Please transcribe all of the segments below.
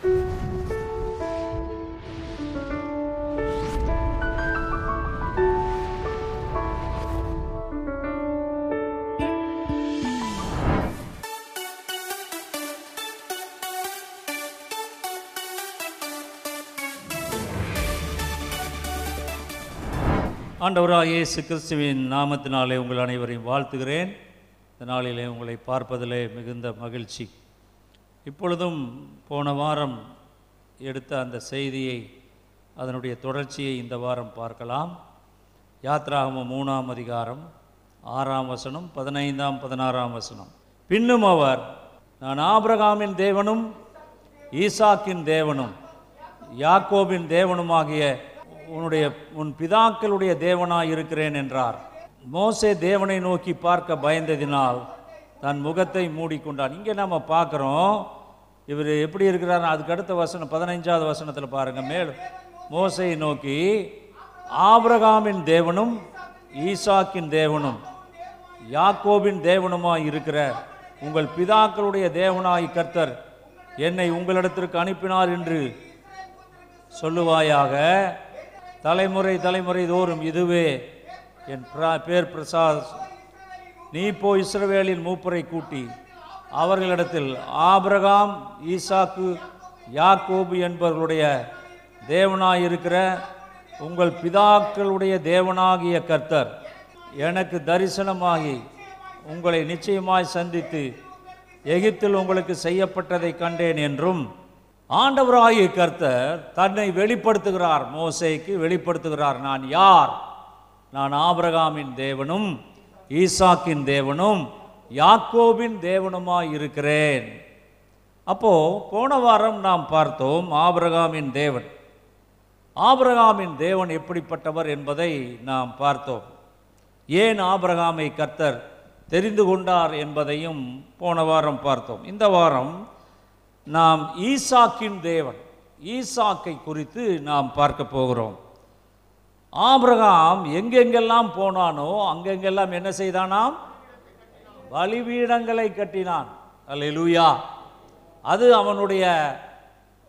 ஆண்டவராக இயேசு கிறிஸ்துவின் நாமத்தினாலே உங்கள் அனைவரையும் வாழ்த்துகிறேன். இந்த நாளிலே உங்களை பார்ப்பதிலே மிகுந்த மகிழ்ச்சி. இப்பொழுதும் போன வாரம் எடுத்த அந்த செய்தியை அதனுடைய தொடர்ச்சியை இந்த வாரம் பார்க்கலாம். யாத்ராகம மூணாம் அதிகாரம் ஆறாம் வசனம் பதினைந்தாம் பதினாறாம் வசனம். பின்னும் அவர் நான் ஆபிரகாமின் தேவனும் ஈசாக்கின் தேவனும் யாக்கோபின் தேவனுமாகிய உன்னுடைய உன் பிதாக்களுடைய தேவனாய் இருக்கிறேன் என்றார். மோசே தேவனை நோக்கி பார்க்க பயந்ததினால் தன் முகத்தை மூடிக்கொண்டான். இங்கே நம்ம பார்க்குறோம் இவர் எப்படி இருக்கிறார் அதுக்கு அடுத்த வசனம் பதினைஞ்சாவது வசனத்தில் பாருங்க. மேல் மோசையை நோக்கி ஆபிரகாமின் தேவனும் ஈசாக்கின் தேவனும் யாக்கோபின் தேவனுமாய் இருக்கிற உங்கள் பிதாக்களுடைய தேவனாய் கர்த்தர் என்னை உங்களிடத்திற்கு அனுப்பினார் என்று சொல்லுவாயாக தலைமுறை தலைமுறை தோறும் இதுவே என் பிரா- பேர் பிரசாத் நீ போ இஸ்ரவேலின் மூப்பரை கூட்டி அவர்களிடத்தில் ஆபிரகாம் ஈசாக்கு யாக்கோபு என்பவர்களுடைய தேவனாயிருக்கிற உங்கள் பிதாக்களுடைய தேவனாகிய கர்த்தர் எனக்கு தரிசனமாகி உங்களை நிச்சயமாய் சந்தித்து எகிப்தில் உங்களுக்கு செய்யப்பட்டதை கண்டேன் என்றும் ஆண்டவராகிய கர்த்தர் தன்னை வெளிப்படுத்துகிறார். மோசேக்கு வெளிப்படுத்துகிறார். நான் யார்? நான் ஆபிரகாமின் தேவனும். ஈசாக்கின் தேவனும் யாக்கோபின் தேவனுமாய் இருக்கிறேன். அப்போ போன வாரம் நாம் பார்த்தோம் ஆபிரகாமின் தேவன். ஆபிரகாமின் தேவன் எப்படிப்பட்டவர் என்பதை நாம் பார்த்தோம். ஏன் ஆபிரகாமை கர்த்தர் தெரிந்து கொண்டார் என்பதையும் போன வாரம் பார்த்தோம். இந்த வாரம் நாம் ஈசாக்கின் தேவன் ஈசாக்கை குறித்து நாம் பார்க்க போகிறோம். ஆபிரகாம் எங்கெங்கெல்லாம் போனானோ அங்கெங்கெல்லாம் என்ன செய்தானாம்? பலிபீடங்களை கட்டினான். அல்லூயா அது அவனுடைய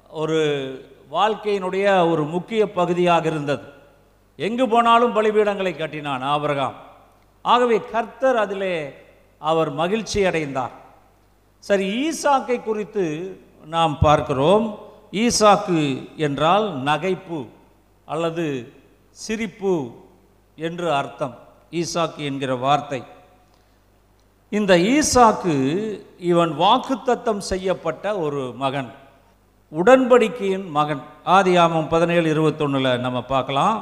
ஒரு வாழ்க்கையினுடைய ஒரு முக்கிய பகுதியாக இருந்தது. எங்கு போனாலும் பலிபீடங்களை கட்டினான் ஆபிரகாம். ஆகவே கர்த்தர் அதிலே அவர் மகிழ்ச்சி அடைந்தார். சரி ஈசாக்கை குறித்து நாம் பார்க்கிறோம். ஈசாக்கு என்றால் நகைப்பு அல்லது சிரிப்பு என்று அர்த்தம் ஈசாக்கு என்கிற வார்த்தை. இந்த ஈசாக்கு இவன் வாக்குத்தத்தம் செய்யப்பட்ட ஒரு மகன் உடன்படிக்கையின் மகன். ஆதி ஆமம் பதினேழு இருபத்தொன்னுல நம்ம பார்க்கலாம்.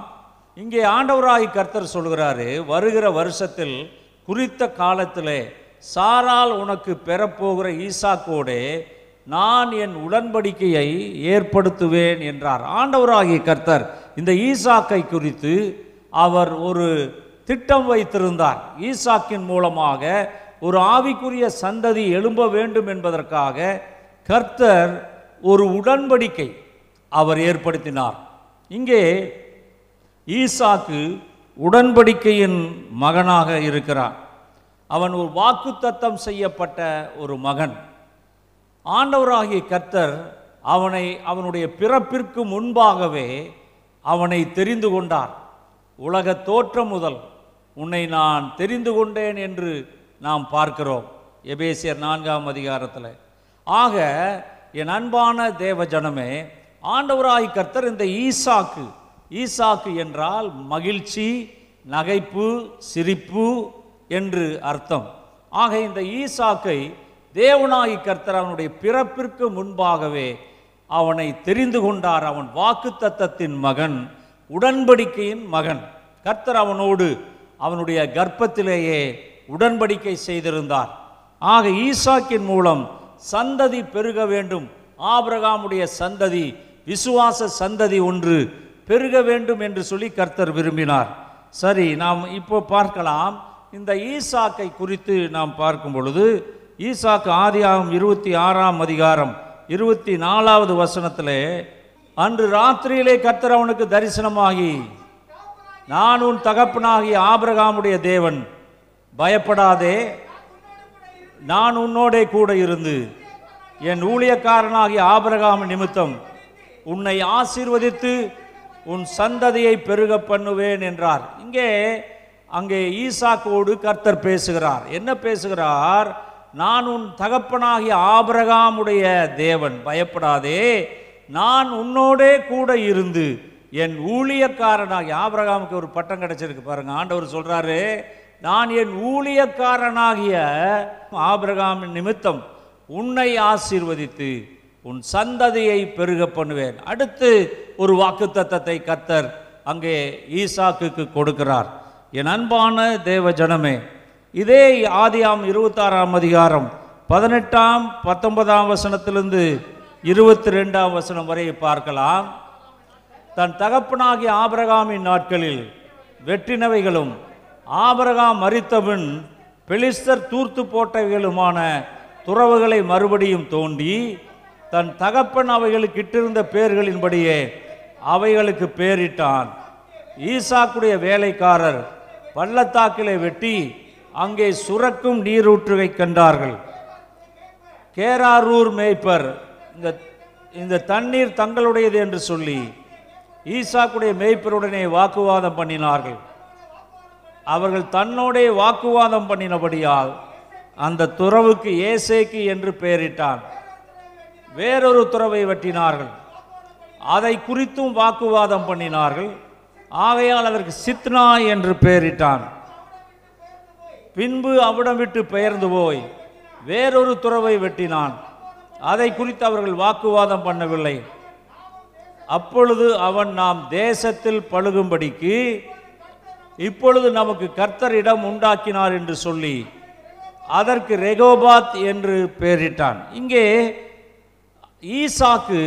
இங்கே ஆண்டவராய் கர்த்தர் சொல்கிறாரு வருகிற வருஷத்தில் குறித்த காலத்திலே சாரால் உனக்கு பெறப்போகிற ஈசாக்கோடே நான் என் உடன்படிக்கையை ஏற்படுத்துவேன் என்றார். ஆண்டவராகிய கர்த்தர் இந்த ஈசாக்கை குறித்து அவர் ஒரு திட்டம் வைத்திருந்தார். ஈசாக்கின் மூலமாக ஒரு ஆவிக்குரிய சந்ததி எழும்ப வேண்டும் என்பதற்காக கர்த்தர் ஒரு உடன்படிக்கை அவர் ஏற்படுத்தினார். இங்கே ஈசாக்கு உடன்படிக்கையின் மகனாக இருக்கிறான். அவன் ஒரு வாக்குத்தத்தம் செய்யப்பட்ட ஒரு மகன். ஆண்டவராகிய கர்த்தர் அவனை அவனுடைய பிறப்பிற்கு முன்பாகவே அவனை தெரிந்து கொண்டார். உலக தோற்றம் முதல் உன்னை நான் தெரிந்து கொண்டேன் என்று நாம் பார்க்கிறோம். எபேசியர் நான்காம் அதிகாரத்தில். ஆக என் அன்பான தேவ ஜனமே ஆண்டவராய் கர்த்தர் இந்த ஈசாக்கு ஈசாக்கு என்றால் மகிழ்ச்சி நகைப்பு சிரிப்பு என்று அர்த்தம். ஆக இந்த ஈசாக்கை தேவனாகி கர்த்தர் அவனுடைய பிறப்பிற்கு முன்பாகவே அவனை தெரிந்து கொண்டார். அவன் வாக்குத்தத்தத்தின் மகன் உடன்படிக்கையின் மகன். கர்த்தர் அவனோடு அவனுடைய கர்ப்பத்திலேயே உடன்படிக்கை செய்திருந்தார். ஆக ஈசாக்கின் மூலம் சந்ததி பெருக வேண்டும். ஆபிரகாமுடைய சந்ததி விசுவாச சந்ததி ஒன்று பெருக வேண்டும் என்று சொல்லி கர்த்தர் விரும்பினார். சரி நாம் இப்போ பார்க்கலாம். இந்த ஈசாக்கை குறித்து நாம் பார்க்கும் பொழுது ஈசாக்கு ஆதியாகும் இருபத்தி ஆறாம் அதிகாரம் இருபத்தி நாலாவது வசனத்திலே அன்று ராத்திரியிலே கர்த்தர் அவனுக்கு தரிசனமாகி நான் உன் தகப்பனாகி ஆபிரகாமுடைய தேவன் பயப்படாதே நான் உன்னோடே கூட இருந்து என் ஊழியக்காரனாகிய ஆபிரகாம நிமித்தம் உன்னை ஆசீர்வதித்து உன் சந்ததியை பெருக பண்ணுவேன் என்றார். இங்கே அங்கே ஈசாக்கோடு கர்த்தர் பேசுகிறார். என்ன பேசுகிறார்? நான் உன் தகப்பனாகிய ஆபிரகாமுடைய தேவன். பயப்படாதே. நான் உன்னோடே கூட இருந்து என் ஊழியக்காரனாகி ஆபரகாமுக்கு ஒரு பட்டம் கிடைச்சிருக்கு பாருங்க. ஆண்டவர் சொல்றாரு நான் என் ஊழியக்காரனாகிய ஆபிரகாம் நிமித்தம் உன்னை ஆசீர்வதித்து உன் சந்ததியை பெருக பண்ணுவேன். அடுத்து ஒரு வாக்குத்தத்தை கத்தர் அங்கே ஈசாக்குக்கு கொடுக்கிறார். என் அன்பான தேவ ஜனமே இதே ஆதியாம் இருபத்தாறாம் அதிகாரம் பதினெட்டாம் பத்தொன்பதாம் வசனத்திலிருந்து இருபத்தி ரெண்டாம் வசனம் வரை பார்க்கலாம். தன் தகப்பனாகிய ஆபரகாமின் நாட்களில் வெற்றினவைகளும் ஆபரகாம் மரித்தபின் பெலிஸ்தர் தூர்த்து போட்டவைகளுமான துறவுகளை மறுபடியும் தோண்டி தன் தகப்பன் அவைகளுக்கு இட்டிருந்த பேர்களின்படியே அவைகளுக்கு பேரிட்டான். ஈசாக்குடைய வேலைக்காரர் பள்ளத்தாக்கிலே வெட்டி அங்கே சுரக்கும் நீரூற்றுகை கண்டார்கள். கேராரூர் மேய்ப்பர் இந்த இந்த தண்ணீர் தங்களுடையது என்று சொல்லி ஈசாக்குடைய மேய்ப்பருடனே வாக்குவாதம் பண்ணினார்கள். அவர்கள் தன்னோடே வாக்குவாதம் பண்ணினபடியால் அந்த துறவுக்கு ஏசேக்கு என்று பெயரிட்டான். வேறொரு துறவை வெட்டினார்கள். அதை குறித்தும் வாக்குவாதம் பண்ணினார்கள். ஆகையால் அதற்கு சித்னா என்று பெயரிட்டான். பின்பு அவிடம் விட்டு பெயர்ந்து போய் வேறொரு துறவை வெட்டினான். அதை குறித்து அவர்கள் வாக்குவாதம் பண்ணவில்லை. அப்பொழுது அவன் நாம் தேசத்தில் பழுகும்படிக்கு இப்பொழுது நமக்கு கர்த்தர் இடம் உண்டாக்கினார் என்று சொல்லி அதற்கு ரெகோபாத் என்று பெயரிட்டான். இங்கே ஈசாக்கு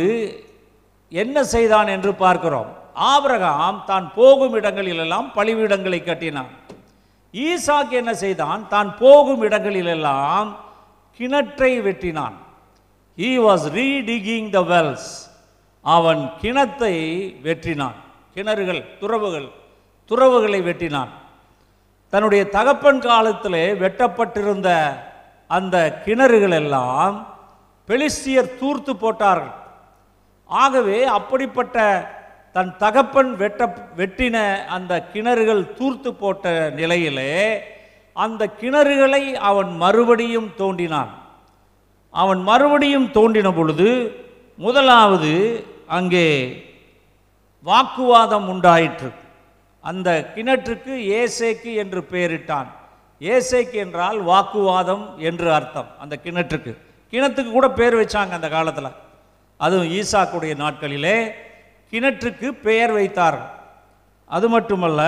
என்ன செய்தான் என்று பார்க்கிறோம். ஆபிரகாம் தான் போகும் இடங்களிலெல்லாம் பழிவிடங்களை கட்டினான். ஈசாக் என்ன செய்தான்? தான் போகும் இடங்களிலெல்லாம் கிணற்றை வெட்டினான். ஈ வாஸ் ரீடிகிங் த வெல்ஸ் அவன் கிணத்தை வெட்டினான். கிணறுகள் துறவுகள் துறவுகளை வெட்டினான். தன்னுடைய தகப்பன் காலத்தில் வெட்டப்பட்டிருந்த அந்த கிணறுகள் எல்லாம் பெலிஸ்தியர் தூர்த்து போட்டார்கள். ஆகவே அப்படிப்பட்ட தன் தகப்பன் வெட்ட வெட்டின அந்த கிணறுகள் தூர்த்து போட்ட நிலையிலே அந்த கிணறுகளை அவன் மறுபடியும் தோண்டினான். அவன் மறுபடியும் தோண்டின பொழுது முதலாவது அங்கே வாக்குவாதம் உண்டாயிற்று. அந்த கிணற்றுக்கு ஏசேக்கு என்று பெயரிட்டான். ஏசேக்கு என்றால் வாக்குவாதம் என்று அர்த்தம் அந்த கிணற்றுக்கு. கிணத்துக்கு கூட பேர் வச்சாங்க அந்த காலத்தில். அதுவும் ஈசாக்குடைய நாட்களிலே கிணற்றுக்கு பெயர் வைத்தார்கள் அது மட்டுமல்ல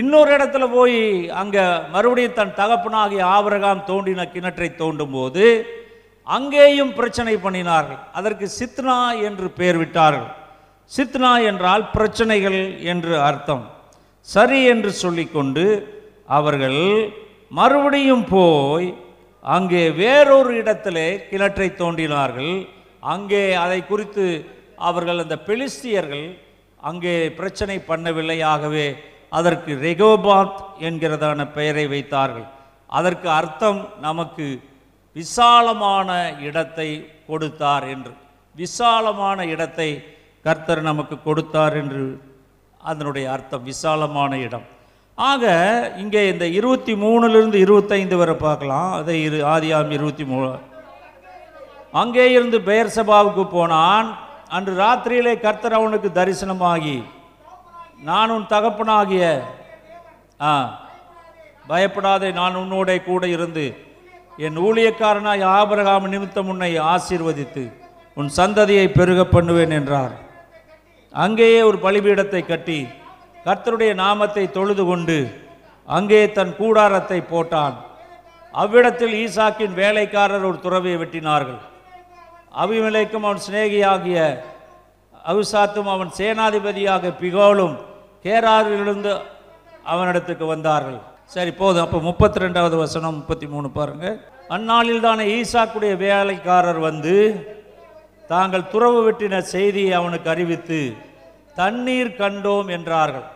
இன்னொரு இடத்துல போய் அங்கே மறுபடியும் தன் தகப்பனாகிய ஆவரகாம் தோண்டின கிணற்றை தோண்டும் போது அங்கேயும் பிரச்சனை பண்ணினார்கள். அதற்கு சித்னா என்று பெயர் விட்டார்கள். சித்னா என்றால் பிரச்சனைகள் என்று அர்த்தம். சரி என்று சொல்லிக்கொண்டு அவர்கள் மறுபடியும் போய் அங்கே வேறொரு இடத்திலே கிணற்றை தோண்டினார்கள். அங்கே அதை குறித்து அவர்கள் அந்த பெலிஸ்தியர்கள் அங்கே பிரச்சனை பண்ணவில்லை ஆகவே அதற்கு ரெகோபாத் என்கிறதான பெயரை வைத்தார்கள். அதற்கு அர்த்தம் நமக்கு விசாலமான இடத்தை கொடுத்தார் என்று. விசாலமான இடத்தை கர்த்தர் நமக்கு கொடுத்தார் என்று அதனுடைய அர்த்தம் விசாலமான இடம். ஆக இங்கே இந்த இருபத்தி மூணுலேருந்து இருபத்தைந்து வரை பார்க்கலாம். அதை இரு ஆதியாம் இருபத்தி மூணு. அங்கே இருந்து பெயர் சபாவுக்கு போனான். அன்று ராத்திரியிலே கர்த்தர் அவனுக்கு தரிசனமாகி நான் உன் தகப்பனாகிய ஆ பயப்படாதே நான் உன்னோட கூட இருந்து என் ஊழியக்காரனாய் ஆபிரகாம் நிமித்தம் உன்னை ஆசீர்வதித்து உன் சந்ததியை பெருக பண்ணுவேன் என்றார். அங்கேயே ஒரு பலிபீடத்தை கட்டி கர்த்தருடைய நாமத்தை தொழுது கொண்டு அங்கே தன் கூடாரத்தை போட்டான். அவ்விடத்தில் ஈசாக்கின் வேலைக்காரர் ஒரு துறவியை வெட்டினார்கள். அபிமலைக்கும் அவன் சிநேகியாகிய அவிசாத்தும் அவன் சேனாதிபதியாக பிகோலும் கேராரிலிருந்து அவனிடத்துக்கு வந்தார்கள். சரி போதும். அப்போ முப்பத்தி ரெண்டாவது வசனம் முப்பத்தி மூணு பாருங்க. அந்நாளில் தானே ஈசாக்குடைய வேலைக்காரர் வந்து தாங்கள் துறவு வெட்டின செய்தியை அவனுக்கு அறிவித்து தண்ணீர் கண்டோம் என்றார்கள்.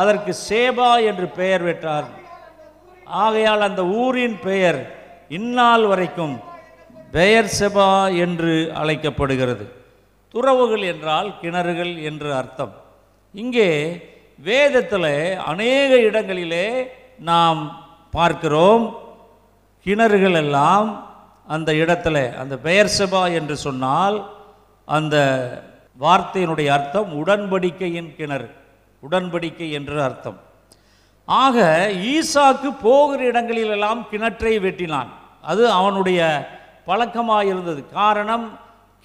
அதற்கு சேபா என்று பெயர் பெற்றார்கள் ஆகையால் அந்த ஊரின் பெயர் இந்நாள் வரைக்கும் பெயர் செபா என்று அழைக்கப்படுகிறது. துறவுகள் என்றால் கிணறுகள் என்று அர்த்தம். இங்கே வேதத்தில் அநேக இடங்களிலே நாம் பார்க்கிறோம். கிணறுகள் எல்லாம் அந்த இடத்துல அந்த பெயர் செபா என்று சொன்னால் அந்த வார்த்தையினுடைய அர்த்தம் உடன்படிக்கையின் கிணறு. உடன்படிக்கை என்று அர்த்தம். ஆக ஈசாக்கு போகிற இடங்களிலெல்லாம் கிணற்றை வெட்டினான். அது அவனுடைய பழக்கமாக இருந்தது காரணம்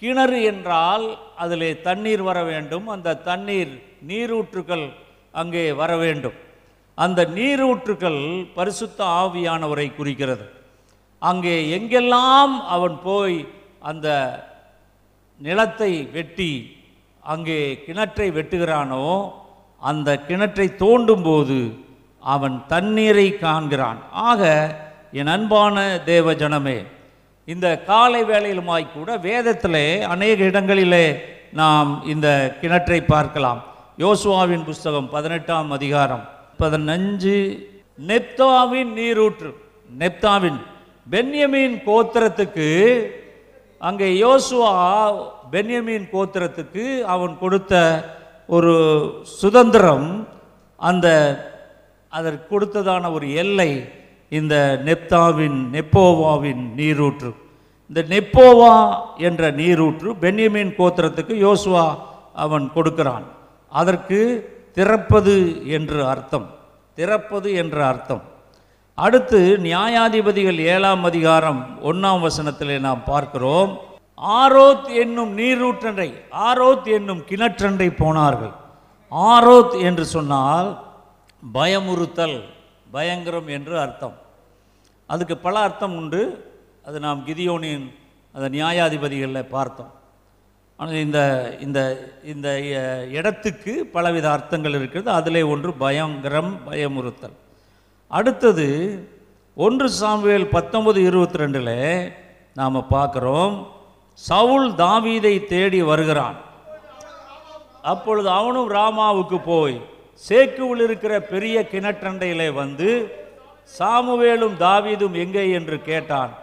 கிணறு என்றால் அதிலே தண்ணீர் வர வேண்டும். அந்த தண்ணீர் நீரூற்றுக்கள் அங்கே வர வேண்டும். அந்த நீரூற்றுக்கள் பரிசுத்த ஆவியானவரை குறிக்கிறது. அங்கே எங்கெல்லாம் அவன் போய் அந்த நிலத்தை வெட்டி அங்கே கிணற்றை வெட்டுகிறானோ அந்த கிணற்றை தோண்டும்போது அவன் தண்ணீரை காண்கிறான். ஆக என் அன்பான தேவ ஜனமே இந்த காலை வேளையிலுமாய் கூட வேதத்திலே அநேக இடங்களிலே நாம் இந்த கிணற்றை பார்க்கலாம். யோசுவாவின் புஸ்தகம் பதினெட்டாம் அதிகாரம் பதினஞ்சு. நெப்தாவின் நீரூற்று நெப்தாவின் பென்யமீன் கோத்திரத்துக்கு அங்கே யோசுவா பென்யமீன் கோத்திரத்துக்கு அவன் கொடுத்த ஒரு சுதந்திரம் அந்த அதற்கு கொடுத்ததான ஒரு எல்லை இந்த நெப்தாவின் நெப்போவாவின் நீரூற்று. இந்த நெப்போவா என்ற நீரூற்று பென்யமீன் கோத்திரத்துக்கு யோசுவா அவன் கொடுக்கிறான். அதற்கு திறப்பது என்று அர்த்தம். திறப்பது என்ற அர்த்தம். அடுத்து நியாயாதிபதிகள் ஏழாம் அதிகாரம் ஒன்றாம் வசனத்திலே நாம் பார்க்கிறோம். ஆரோத் என்னும் நீரூற்றண்டை ஆரோத் என்னும் கிணற்றண்டை போனார்கள். ஆரோத் என்று சொன்னால் பயமுறுத்தல் பயங்கரம் என்று அர்த்தம். அதுக்கு பல அர்த்தம் உண்டு. அது நாம் கிதியோனின் அந்த நியாயாதிபதிகளில் பார்த்தோம். ஆனால் இந்த இந்த இந்த இடத்துக்கு பலவித அர்த்தங்கள் இருக்கிறது. அதிலே ஒன்று பயங்கரம் பயமுறுத்தல். அடுத்தது ஒன்று சாம்புவேல் பத்தொன்பது இருபத்தி ரெண்டில் நாம் பார்க்குறோம். சவுல் தாவீதை தேடி வருகிறான். அப்பொழுது அவனும் ராமாவுக்கு போய் சேக்குவில் இருக்கிற பெரிய கிணற்றண்டையிலே வந்து சாமுவேலும் தாவீதும் எங்கே என்று கேட்டான்.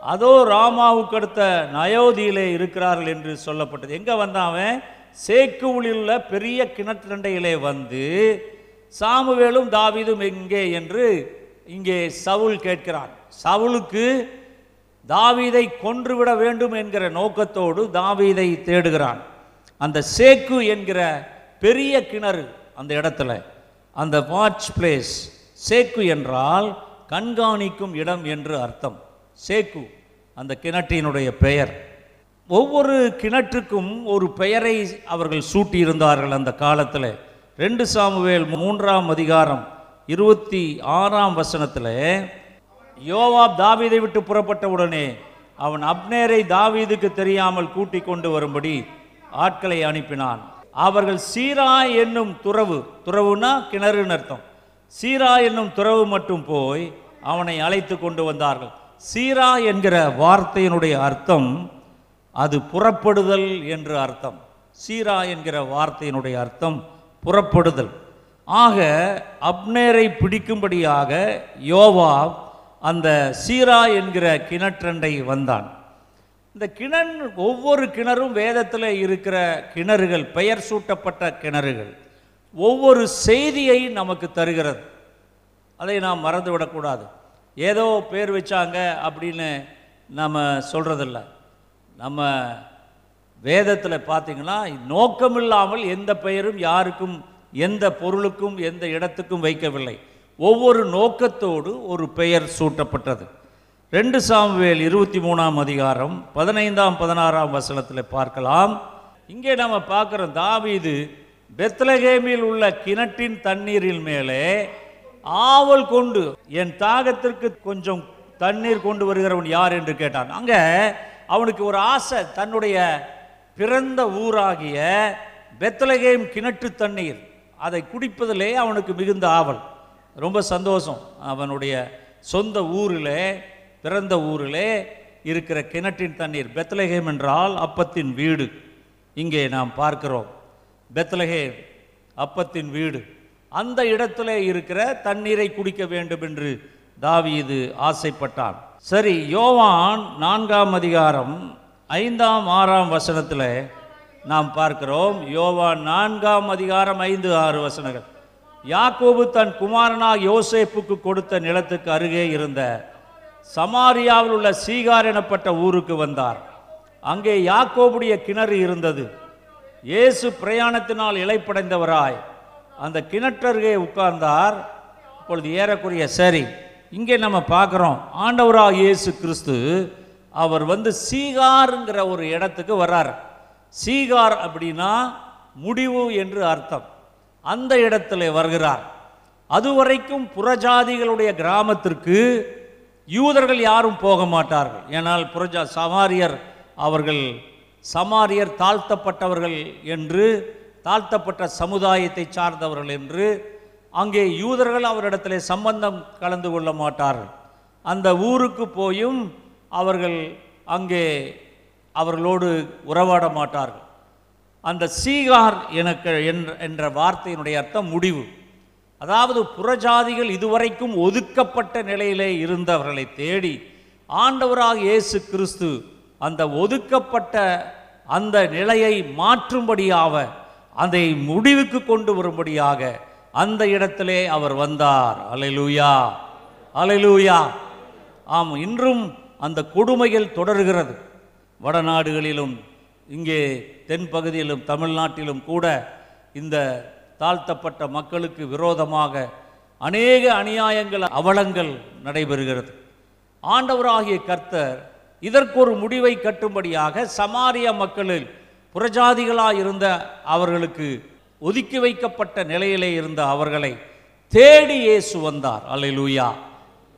அதோ ராமாவுக்கு அடுத்த நயோதியிலே இருக்கிறார்கள் என்று சொல்லப்பட்டது. எங்கே வந்தான் அவன்? உள்ள பெரிய கிணற்றண்டையிலே வந்து சாமுவேலும் தாவீதும் எங்கே என்று இங்கே சவுல் கேட்கிறான். சவுலுக்கு தாவீதை கொன்றுவிட வேண்டும் என்கிற நோக்கத்தோடு தாவீதை தேடுகிறான். அந்த சேக்கு என்கிற பெரிய கிணறு அந்த இடத்துல அந்த வாட்ச் பிளேஸ் சேக்கு என்றால் கண்காணிக்கும் இடம் என்று அர்த்தம். சேக்கு அந்த கிணற்றினுடைய பெயர். ஒவ்வொரு கிணற்றுக்கும் ஒரு பெயரை அவர்கள் சூட்டியிருந்தார்கள் அந்த காலத்தில். ரெண்டு சாமுவேல் மூன்றாம் அதிகாரம் இருபத்தி ஆறாம் வசனத்தில் யோவாப் தாவீதை விட்டு புறப்பட்ட உடனே அவன் அப்னேரை தாவீதுக்கு தெரியாமல் கூட்டிக் கொண்டு வரும்படி ஆட்களை அனுப்பினான். அவர்கள் சீரா என்னும் துறவு துறவுனா கிணறுன்னு அர்த்தம். சீரா என்னும் துறவு மட்டும் போய் அவனை அழைத்து கொண்டு வந்தார்கள். சீரா என்கிற வார்த்தையினுடைய அர்த்தம் அது புறப்படுதல் என்று அர்த்தம். சீரா என்கிற வார்த்தையினுடைய அர்த்தம் புறப்படுதல். ஆக அப்னேரை பிடிக்கும்படியாக யோவா அந்த சீரா என்கிற கிணற்றண்டை வந்தான். இந்த கிணறு ஒவ்வொரு கிணறும் வேதத்தில் இருக்கிற கிணறுகள் பெயர் சூட்டப்பட்ட கிணறுகள். ஒவ்வொரு செய்தியை நமக்கு தருகிறது. அதை நாம் மறந்து விடக்கூடாது ஏதோ பேர் வச்சாங்க அப்படின்னு நம்ம சொல்கிறதில்ல நம்ம வேதத்தில் பார்த்தீங்கன்னா நோக்கமில்லாமல் எந்த பெயரும் யாருக்கும் எந்த பொருளுக்கும் எந்த இடத்துக்கும் வைக்கவில்லை. ஒவ்வொரு நோக்கத்தோடு ஒரு பெயர் சூட்டப்பட்டது. ரெண்டு சாமுவேல் இருபத்தி மூணாம் அதிகாரம் பதினைந்தாம் பதினாறாம் வசனத்தில் பார்க்கலாம். இங்கே நம்ம பார்க்குறோம் தாவீது பெத்லகேமில் உள்ள கிணற்றின் தண்ணீரில் மேலே ஆவல் கொண்டு என் தாகத்திற்கு கொஞ்சம் தண்ணீர் கொண்டு வருகிறவன் யார்? என்று கேட்டான். அங்கே அவனுக்கு ஒரு ஆசை தன்னுடைய பிறந்த ஊராகிய பெத்லகேம் கிணற்று தண்ணீர் அதை குடிப்பதிலே அவனுக்கு மிகுந்த ஆவல். ரொம்ப சந்தோஷம். அவனுடைய சொந்த ஊரிலே பிறந்த ஊரிலே இருக்கிற கிணற்றின் தண்ணீர் பெத்லகேம் என்றால் அப்பத்தின் வீடு. இங்கே நாம் பார்க்கிறோம். பெத்லகே அப்பத்தின் வீடு. அந்த இடத்துல இருக்கிற தண்ணீரை குடிக்க வேண்டும் என்று தாவீது ஆசைப்பட்டான். சரி யோவான் நான்காம் அதிகாரம் ஐந்தாம் ஆறாம் வசனத்தில் நாம் பார்க்கிறோம். யோவான் நான்காம் அதிகாரம் ஐந்து ஆறு வசனங்கள். யாக்கோபு தன் குமாரனாக யோசேப்புக்கு கொடுத்த நிலத்துக்கு அருகே இருந்த சமாரியாவில் உள்ள சீகார் எனப்பட்ட ஊருக்கு வந்தார். அங்கே யாக்கோபுடைய கிணறு இருந்தது. இயேசு பிரயாணத்தினால் இழைப்படைந்தவராய் அந்த கிணற்றருகே உட்கார்ந்தார். இப்பொழுது ஏறக்குறைய சரி இங்கே நம்ம பார்க்குறோம். ஆண்டவராக இயேசு கிறிஸ்து அவர் வந்து சீகாருங்கிற ஒரு இடத்துக்கு வர்றார். சீகார் அப்படின்னா முடிவு என்று அர்த்தம். அந்த இடத்துல வருகிறார். அதுவரைக்கும் புறஜாதிகளுடைய கிராமத்திற்கு யூதர்கள் யாரும் போக மாட்டார்கள். ஏனால் புறஜா சமாரியர் அவர்கள் சமாரியர் தாழ்த்தப்பட்டவர்கள் என்று தாழ்த்தப்பட்ட சமுதாயத்தை சார்ந்தவர்கள் என்று அங்கே யூதர்கள் அவரிடத்தில் சம்பந்தம் கலந்து கொள்ள மாட்டார்கள். அந்த ஊருக்கு போயும் அவர்கள் அங்கே அவர்களோடு உறவாட மாட்டார்கள். அந்த சீகார் எனக்கு என்ற வார்த்தையினுடைய அர்த்தம் முடிவு. அதாவது புறஜாதிகள் இதுவரைக்கும் ஒதுக்கப்பட்ட நிலையிலே இருந்தவர்களை தேடி ஆண்டவராக இயேசு கிறிஸ்து அந்த ஒதுக்கப்பட்ட அந்த நிலையை மாற்றும்படியாக அதை முடிவுக்கு கொண்டு வரும்படியாக அந்த இடத்திலே அவர் வந்தார். அலைலூயா அலைலூயா ஆம் இன்றும் அந்த கொடுமைகள் தொடர்கிறது. வடநாடுகளிலும் இங்கே தென்பகுதியிலும் தமிழ்நாட்டிலும் கூட இந்த தாழ்த்தப்பட்ட மக்களுக்கு விரோதமாக அநேக அநியாயங்கள் அவலங்கள் நடைபெறுகிறது. ஆண்டவராகிய கர்த்தர் இதற்கு ஒரு முடிவை கட்டும்படியாக சமாரிய மக்களில் புறஜாதிகளாக இருந்த அவர்களுக்கு ஒதுக்கி வைக்கப்பட்ட நிலையிலே இருந்த அவர்களை தேடி இயேசு வந்தார். அல்லேலூயா.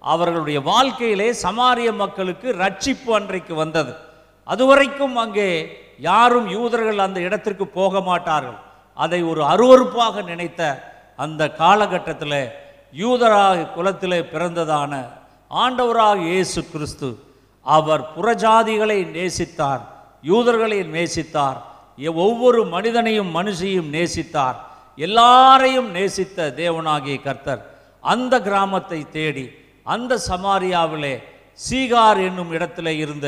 அவர்களுடைய வாழ்க்கையிலே சமாரிய மக்களுக்கு ரட்சிப்பு அன்றைக்கு வந்தது. அதுவரைக்கும் அங்கே யாரும் யூதர்கள் அந்த இடத்திற்கு போக மாட்டார்கள். அதை ஒரு அருவருப்பாக நினைத்த அந்த காலகட்டத்தில் யூதராக குலத்திலே பிறந்ததான ஆண்டவராக இயேசு கிறிஸ்து அவர் புறஜாதிகளை நேசித்தார் யூதர்களை நேசித்தார் ஒவ்வொரு மனிதனையும் மனுஷையும் நேசித்தார் எல்லாரையும் நேசித்த தேவனாகிய கர்த்தர். அந்த கிராமத்தை தேடி அந்த சமாரியாவிலே சீகார் என்னும் இடத்துல இருந்த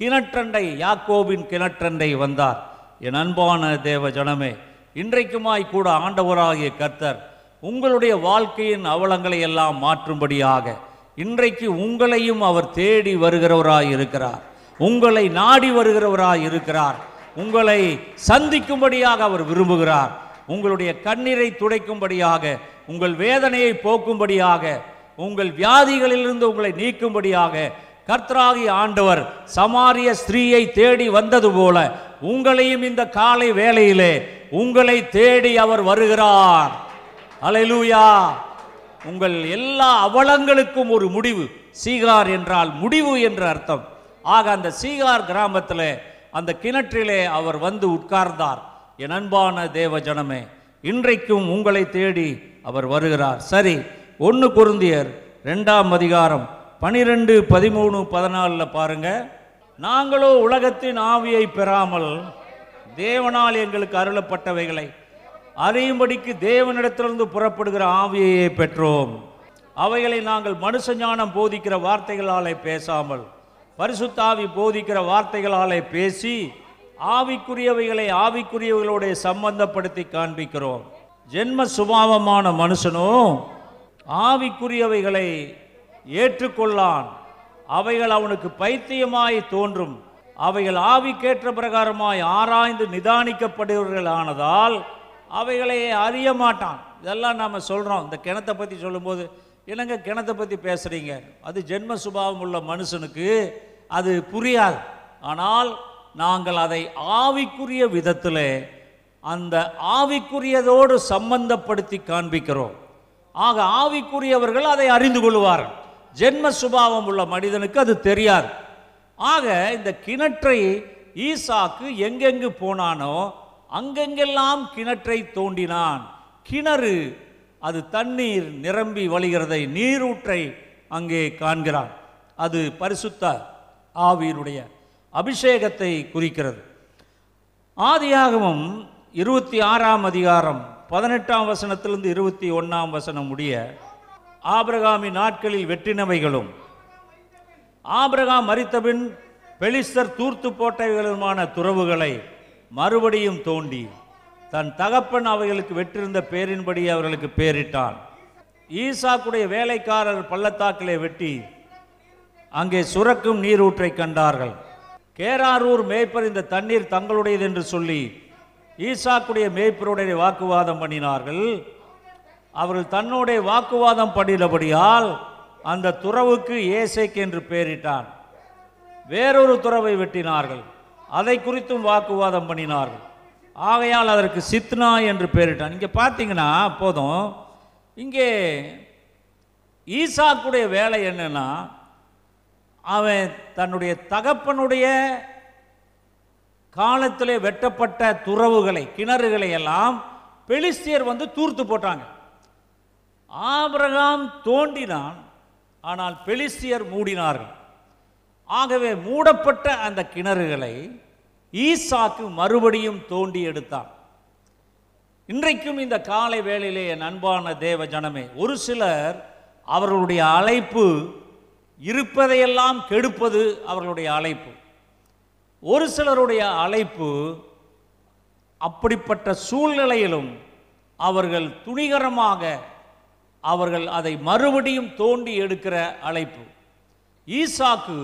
கிணற்றண்டை யாக்கோபின் கிணற்றண்டை வந்தார். என் அன்பான தேவ ஜனமே இன்றைக்குமாய் கூட ஆண்டவராகிய கர்த்தர் உங்களுடைய வாழ்க்கையின் அவலங்களை எல்லாம் மாற்றும்படியாக இன்றைக்கு உங்களையும் அவர் தேடி வருகிறவராய் இருக்கிறார். உங்களை நாடி வருகிறவராய் இருக்கிறார். உங்களை சந்திக்கும்படியாக அவர் விரும்புகிறார். உங்களுடைய கண்ணீரை துடைக்கும்படியாக உங்கள் வேதனையை போக்கும்படியாக உங்கள் வியாதிகளிலிருந்து உங்களை நீக்கும்படியாக கர்த்தராகி ஆண்டவர் சமாரிய ஸ்திரீயை தேடி வந்தது போல உங்களையும் இந்த காலை வேளையிலே உங்களை தேடி அவர் வருகிறார். அல்லேலூயா உங்கள் எல்லா அவலங்களுக்கும் ஒரு முடிவு. சீகார் என்றால் முடிவு என்று அர்த்தம். ஆக அந்த சீகார் கிராமத்தில் அந்த கிணற்றிலே அவர் வந்து உட்கார்ந்தார். என் அன்பான தேவ ஜனமே இன்றைக்கும் உங்களை தேடி அவர் வருகிறார். சரி ஒன்று குருந்தியர் ரெண்டாம் அதிகாரம் பனிரெண்டு பதிமூணு பதினாலில் பாருங்க. நாங்களோ உலகத்தின் ஆவியை பெறாமல் தேவனால் எங்களுக்கு அருளப்பட்டவைகளை அறியும்படிக்கு தேவனிடத்திலிருந்து புறப்படுகிற ஆவியையே பெற்றோம். அவைகளை நாங்கள் மனுஷ ஞானம் போதிக்கிற வார்த்தைகளாலே பேசாமல் பரிசுத்தாவி போதிக்கிற வார்த்தைகளாலே பேசி ஆவிக்குரியவைகளை ஆவிக்குரியவைகளோட சம்பந்தப்படுத்தி காண்பிக்கிறோம். ஜென்ம சுபாவமான மனுஷனோ ஆவிக்குரியவைகளை ஏற்றுக்கொள்ளான். அவைகள் அவனுக்கு பைத்தியமாய் தோன்றும். அவைகள் ஆவிக்கேற்ற பிரகாரமாய் ஆராய்ந்து நிதானிக்கப்படுகிறவர்களானதால் அவைகளை அறிய மாட்டான் இதெல்லாம் நாம் சொல்கிறோம் இந்த கிணத்தை பற்றி சொல்லும்போது என்னங்க கிணத்தை பற்றி பேசுகிறீங்க அது ஜென்ம சுபாவம் உள்ள மனுஷனுக்கு அது புரியாது. ஆனால் நாங்கள் அதை ஆவிக்குரிய விதத்தில் அந்த ஆவிக்குரியதோடு சம்பந்தப்படுத்தி காண்பிக்கிறோம். ஆக ஆவிக்குரியவர்கள் அதை அறிந்து கொள்வார்கள். ஜென்ம சுபாவம் உள்ள மனிதனுக்கு அது தெரியாது. ஆக இந்த கிணற்றை ஈசாக்கு எங்கெங்கு போனானோ அங்கெங்கெல்லாம் கிணற்றை தோண்டினான். கிணறு அது தண்ணீர் நிரம்பி வழிகிறதை நீரூற்றை அங்கே காண்கிறான் அது பரிசுத்த ஆவியினுடைய அபிஷேகத்தை குறிக்கிறது. ஆதியாகவும் இருபத்தி ஆறாம் அதிகாரம் பதினெட்டாம் வசனத்திலிருந்து இருபத்தி ஒன்றாம் வசனம் முடிய ஆபிரகாமின் நாட்களில் வெற்றினவைகளும் ஆபிரகாம் மரித்தபின் பெலிஸ்தர் தூர்த்து போட்டவைகளுமான துறவுகளை மறுபடியும் தோண்டி தன் தகப்பன் அவைகளுக்கு வெற்றிருந்த பேரின்படி அவர்களுக்கு பேரிட்டான். ஈசாக்குடைய வேலைக்காரர் பள்ளத்தாக்கிலே வெட்டி அங்கே சுரக்கும் நீரூற்றை கண்டார்கள். கேராரூர் மேய்ப்பர் இந்த தண்ணீர் தங்களுடையது என்று சொல்லி ஈசாக்குடைய மேய்ப்பருடைய வாக்குவாதம் பண்ணினார்கள். அவர்கள் தன்னுடைய வாக்குவாதம் பண்ணினபடியால் அந்த துறவுக்கு ஏசேக் என்று பெயரிட்டான் வேறொரு துறவை வெட்டினார்கள். அதை குறித்தும் வாக்குவாதம் பண்ணினார்கள். ஆகையால் அதற்கு சித்னா என்று பெயரிட்டான். இங்கே பார்த்தீங்கன்னா போதும். இங்கே ஈசாக்குடைய வேலை என்னென்னா அவன் தன்னுடைய தகப்பனுடைய காலத்திலே வெட்டப்பட்ட துறவுகளை கிணறுகளை எல்லாம் பெலிஸ்தியர் வந்து தூர்த்து போட்டாங்க. ஆபிரகாம் தோண்டினான் ஆனால் பெலிஸ்தியர் மூடினார்கள். ஆகவே மூடப்பட்ட அந்த கிணறுகளை ஈசாக்கு மறுபடியும் தோண்டி எடுத்தான். இன்றைக்கும் இந்த காலை வேளையிலே என் அன்பான தேவ ஜனமே ஒரு சிலர் அவர்களுடைய அழைப்பு இருப்பதையெல்லாம் கெடுப்பது அவர்களுடைய அழைப்பு. ஒரு சிலருடைய அழைப்பு அப்படிப்பட்ட சூழ்நிலையிலும் அவர்கள் துணிகரமாக அவர்கள் அதை மறுபடியும் தோண்டி எடுக்கிற அழைப்பு. ஈசாக்கு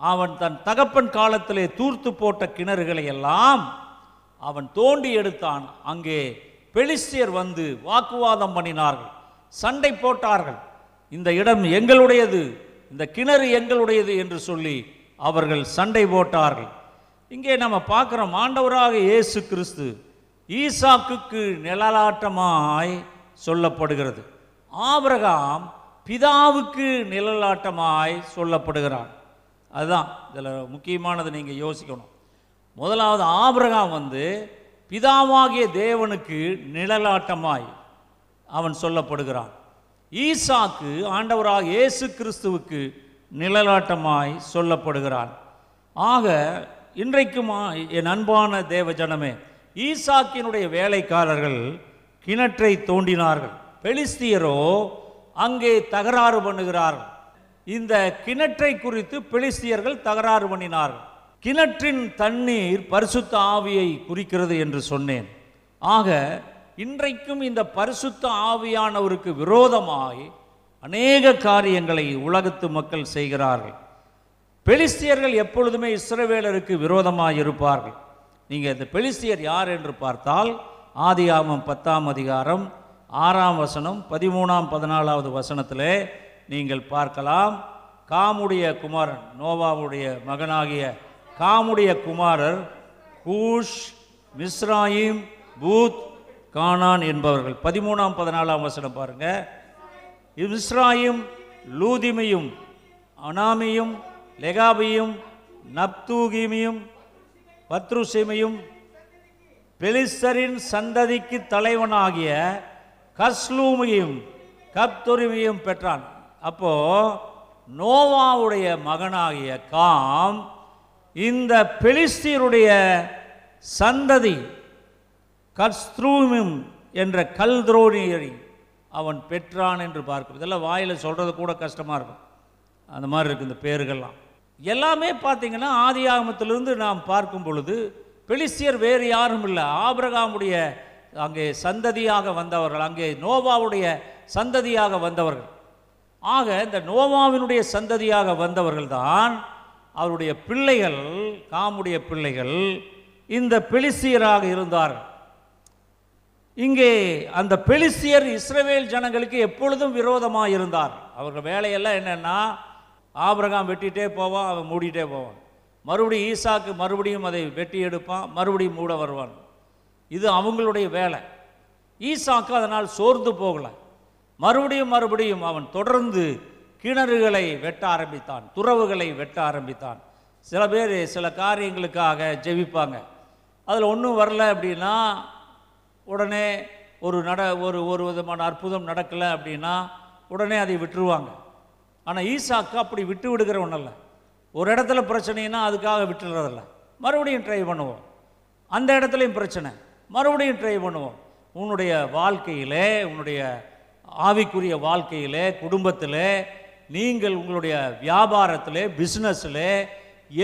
அவன் தன் தகப்பன் காலத்திலே தூர்த்து போட்ட கிணறுகளை எல்லாம் அவன் தோண்டி எடுத்தான். அங்கே பெலிஸ்தியர் வந்து வாக்குவாதம் பண்ணினார்கள். சண்டை போட்டார்கள். இந்த இடம் எங்களுடையது. இந்த கிணறு எங்களுடையது என்று சொல்லி அவர்கள் சண்டை போட்டார்கள். இங்கே நம்ம பார்க்குறோம் ஆண்டவராக இயேசு கிறிஸ்து ஈசாக்குக்கு நிழலாட்டமாய் சொல்லப்படுகிறது. ஆபிரகாம் பிதாவுக்கு நிழலாட்டமாய் சொல்லப்படுகிறான். அதுதான். இதில் முக்கியமானது நீங்கள் யோசிக்கணும். முதலாவது ஆபிரகாம் வந்து பிதாவாகிய தேவனுக்கு நிழலாட்டமாய் அவன் சொல்லப்படுகிறான். ஈசாக்கு ஆண்டவராக இயேசு கிறிஸ்துவுக்கு நிழலாட்டமாய் சொல்லப்படுகிறான். ஆக இன்றைக்குமா என் அன்பான தேவ ஜனமே ஈசாக்கினுடைய வேலைக்காரர்கள் கிணற்றை தோண்டினார்கள். பெலிஸ்தியரோ அங்கே தகராறு பண்ணுகிறார்கள். இந்த கிணற்றை குறித்து பெலிஸ்தியர்கள் தகராறு பண்ணினார்கள். கிணற்றின் தண்ணீர் பரிசுத்த ஆவியை குறிக்கிறது என்று சொன்னேன். ஆக இன்றைக்கும் இந்த பரிசுத்த ஆவியானவருக்கு விரோதமாய் அநேக காரியங்களை உலகத்து மக்கள் செய்கிறார்கள். பெலிஸ்தியர்கள் எப்பொழுதுமே இஸ்ரவேலருக்கு விரோதமாக இருப்பார்கள். நீங்கள் இந்த பெலிஸ்தியர் யார் என்று பார்த்தால் ஆதியாமம் பத்தாம் அதிகாரம் ஆறாம் வசனம் பதிமூணாம் பதினாலாவது வசனத்திலே நீங்கள் பார்க்கலாம். காமுடைய குமாரன் நோவாவுடைய மகனாகிய காமுடைய குமாரர் கூஷ் மிஸ்ராயிம் பூத் கானான் என்பவர்கள். பதிமூணாம் பதினாலாம் வசனம் பாருங்க. மிஸ்ராயும் லூதிமையும் அனாமியும் லெகாபியும் நப்தூகிமியும் பத்ருசிமையும் பெலிஸ்தரின் சந்ததிக்கு தலைவனாகிய கஸ்லூமியும் கப்துரிமையும் பெற்றான். அப்போது நோவாவுடைய மகனாகிய காம் இந்த பெலிஸ்தீருடைய சந்ததி கஸ்த்ரூமிம் என்ற கல்துரோனியரை அவன் பெற்றான் என்று பார்க்கும் இதெல்லாம் வாயில் சொல்கிறது கூட கஷ்டமாக இருக்கும். அந்த மாதிரி இருக்குது இந்த பேர்கள்லாம். எல்லாமே பார்த்தீங்கன்னா ஆதியாகமத்திலிருந்து நாம் பார்க்கும் பொழுது பெலிஸ்தியர் வேறு யாரும் இல்லை. ஆபிரகாமுடைய அங்கே சந்ததியாக வந்தவர்கள் அங்கே நோவாவுடைய சந்ததியாக வந்தவர்கள். ஆக இந்த நோவாவினுடைய சந்ததியாக வந்தவர்கள் தான் அவருடைய பிள்ளைகள் காமுடைய பிள்ளைகள் இந்த பெலிசியராக இருந்தார்கள். இங்கே அந்த பெலிசியர் இஸ்ரவேல் ஜனங்களுக்கு எப்பொழுதும் விரோதமாக இருந்தார். அவர்கள் வேலையெல்லாம் என்னென்னா ஆபிரகாம் வெட்டிகிட்டே போவான் அவன் மூடிட்டே போவான். மறுபடியும் ஈசாக்கு மறுபடியும் அதை வெட்டி எடுப்பான் மறுபடியும் மூட வருவான். இது அவங்களுடைய வேலை. ஈசாக்கு அதனால் சோர்ந்து போகலை. மறுபடியும் மறுபடியும் அவன் தொடர்ந்து கிணறுகளை வெட்ட ஆரம்பித்தான் துறவுகளை வெட்ட ஆரம்பித்தான். சில பேர் சில காரியங்களுக்காக ஜெபிப்பாங்க. அதில் ஒன்றும் வரல அப்படின்னா உடனே ஒரு நட ஒரு ஒரு விதமான அற்புதம் நடக்கலை அப்படின்னா உடனே அதை விட்டுருவாங்க. ஆனால் ஈசாக்கு அப்படி விட்டு விடுகிற ஒன்றல்ல ஒரு இடத்துல பிரச்சனைனா அதுக்காக விட்டுறதில்ல. மறுபடியும் ட்ரை பண்ணுவோம். அந்த இடத்துலையும் பிரச்சனை. மறுபடியும் ட்ரை பண்ணுவோம். உன்னுடைய வாழ்க்கையிலே உன்னுடைய ஆவிக்குரிய வாழ்க்கையில் குடும்பத்தில் நீங்கள் உங்களுடைய வியாபாரத்தில் பிஸ்னஸில்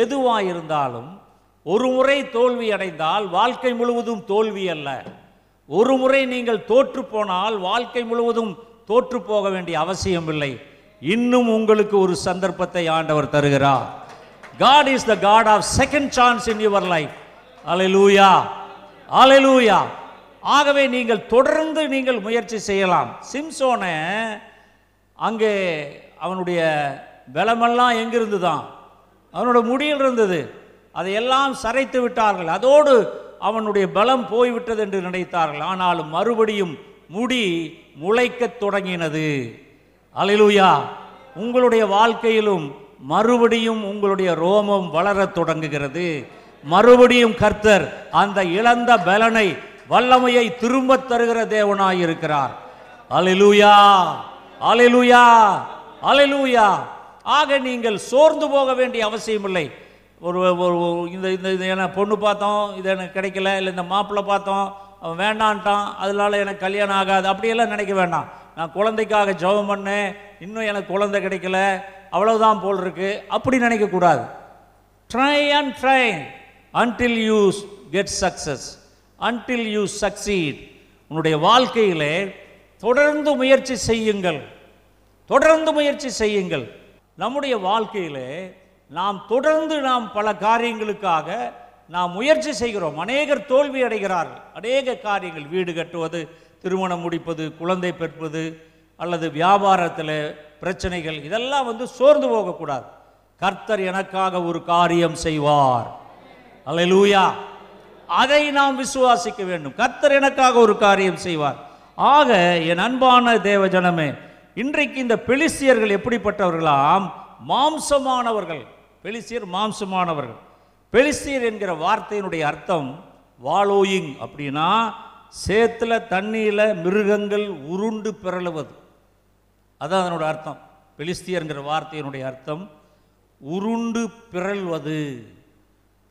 எதுவாக இருந்தாலும் ஒரு முறை தோல்வி அடைந்தால் வாழ்க்கை முழுவதும் தோல்வி அல்ல. ஒரு முறை நீங்கள் தோற்று போனால் வாழ்க்கை முழுவதும் தோற்று போக வேண்டிய அவசியம் இல்லை. இன்னும் உங்களுக்கு ஒரு சந்தர்ப்பத்தை ஆண்டவர் தருகிறார். God is the God of second chance in your life அலை லூயா அலை லூயா ஆகவே நீங்கள் தொடர்ந்து நீங்கள் முயற்சி செய்யலாம். சிம்சோனை அங்கே அவனுடைய பலமெல்லாம் எங்கிருந்து தான் அவனோட முடியில் இருந்தது. அதையெல்லாம் சரைத்து விட்டார்கள். அதோடு அவனுடைய பலம் போய்விட்டது என்று நினைத்தார்கள். ஆனாலும் மறுபடியும் முடி முளைக்கத் தொடங்கினது. அல்லேலூயா உங்களுடைய வாழ்க்கையிலும் மறுபடியும் உங்களுடைய ரோமம் வளரத் தொடங்குகிறது. மறுபடியும் கர்த்தர் அந்த இழந்த பலனை வல்லமையை திரும்பத் தருகிற தேவனாய் இருக்கிறார் அலிலூயா அலிலூயா அலிலூயா ஆக நீங்கள் சோர்ந்து போக வேண்டிய அவசியம் இல்லை ஒரு ஒரு இந்த இந்த என்ன பொண்ணு பார்த்தோம் இது எனக்கு கிடைக்கல இல்லை இந்த மாப்பிள்ளை பார்த்தோம் அவன் வேண்டான்ட்டான் அதனால எனக்கு கல்யாணம் ஆகாது அப்படியெல்லாம் நினைக்க வேண்டாம். நான் குழந்தைக்காக ஜெபம் பண்ணேன் இன்னும் எனக்கு குழந்தை கிடைக்கல அவ்வளவுதான் போல் இருக்கு. அப்படி நினைக்கக்கூடாது. Try and try until you get success until you succeed உன்னுடைய வாழ்க்கையிலே தொடர்ந்து முயற்சி செய்யுங்கள். தொடர்ந்து முயற்சி செய்யுங்கள். நம்முடைய வாழ்க்கையிலே நாம் தொடர்ந்து நாம் பல காரியங்களுக்காக நாம் முயற்சி செய்கிறோம். அநேகர் தோல்வி அடைகிறார்கள். அநேக காரியங்கள் வீடு கட்டுவது திருமணம் முடிப்பது குழந்தை பெற்பது அல்லது வியாபாரத்தில் பிரச்சனைகள் இதெல்லாம் வந்து சோர்ந்து போகக்கூடாது. கர்த்தர் எனக்காக ஒரு காரியம் செய்வார். அல்லேலூயா. அதை நாம் விசுவாசிக்க வேண்டும். கர்த்தர் எனக்காக ஒரு காரியம் செய்வார். ஆக என் அன்பான தேவ ஜனமே இன்றைக்கு இந்த பெலிசியர்கள் எப்படிப்பட்டவர்களாம்? மாம்சமானவர்கள். பெலிசியர் மாம்சமானவர்கள். பெலிசியர் என்கிற வார்த்தையினுடைய அர்த்தம் வாலோயிங் அப்படின்னா சேத்துல தண்ணியில் மிருகங்கள் உருண்டு பிறழுவது அதான் அதனோட அர்த்தம். பெலிஸ்தியர்ங்கிற வார்த்தையினுடைய அர்த்தம் உருண்டு பிறழ்வது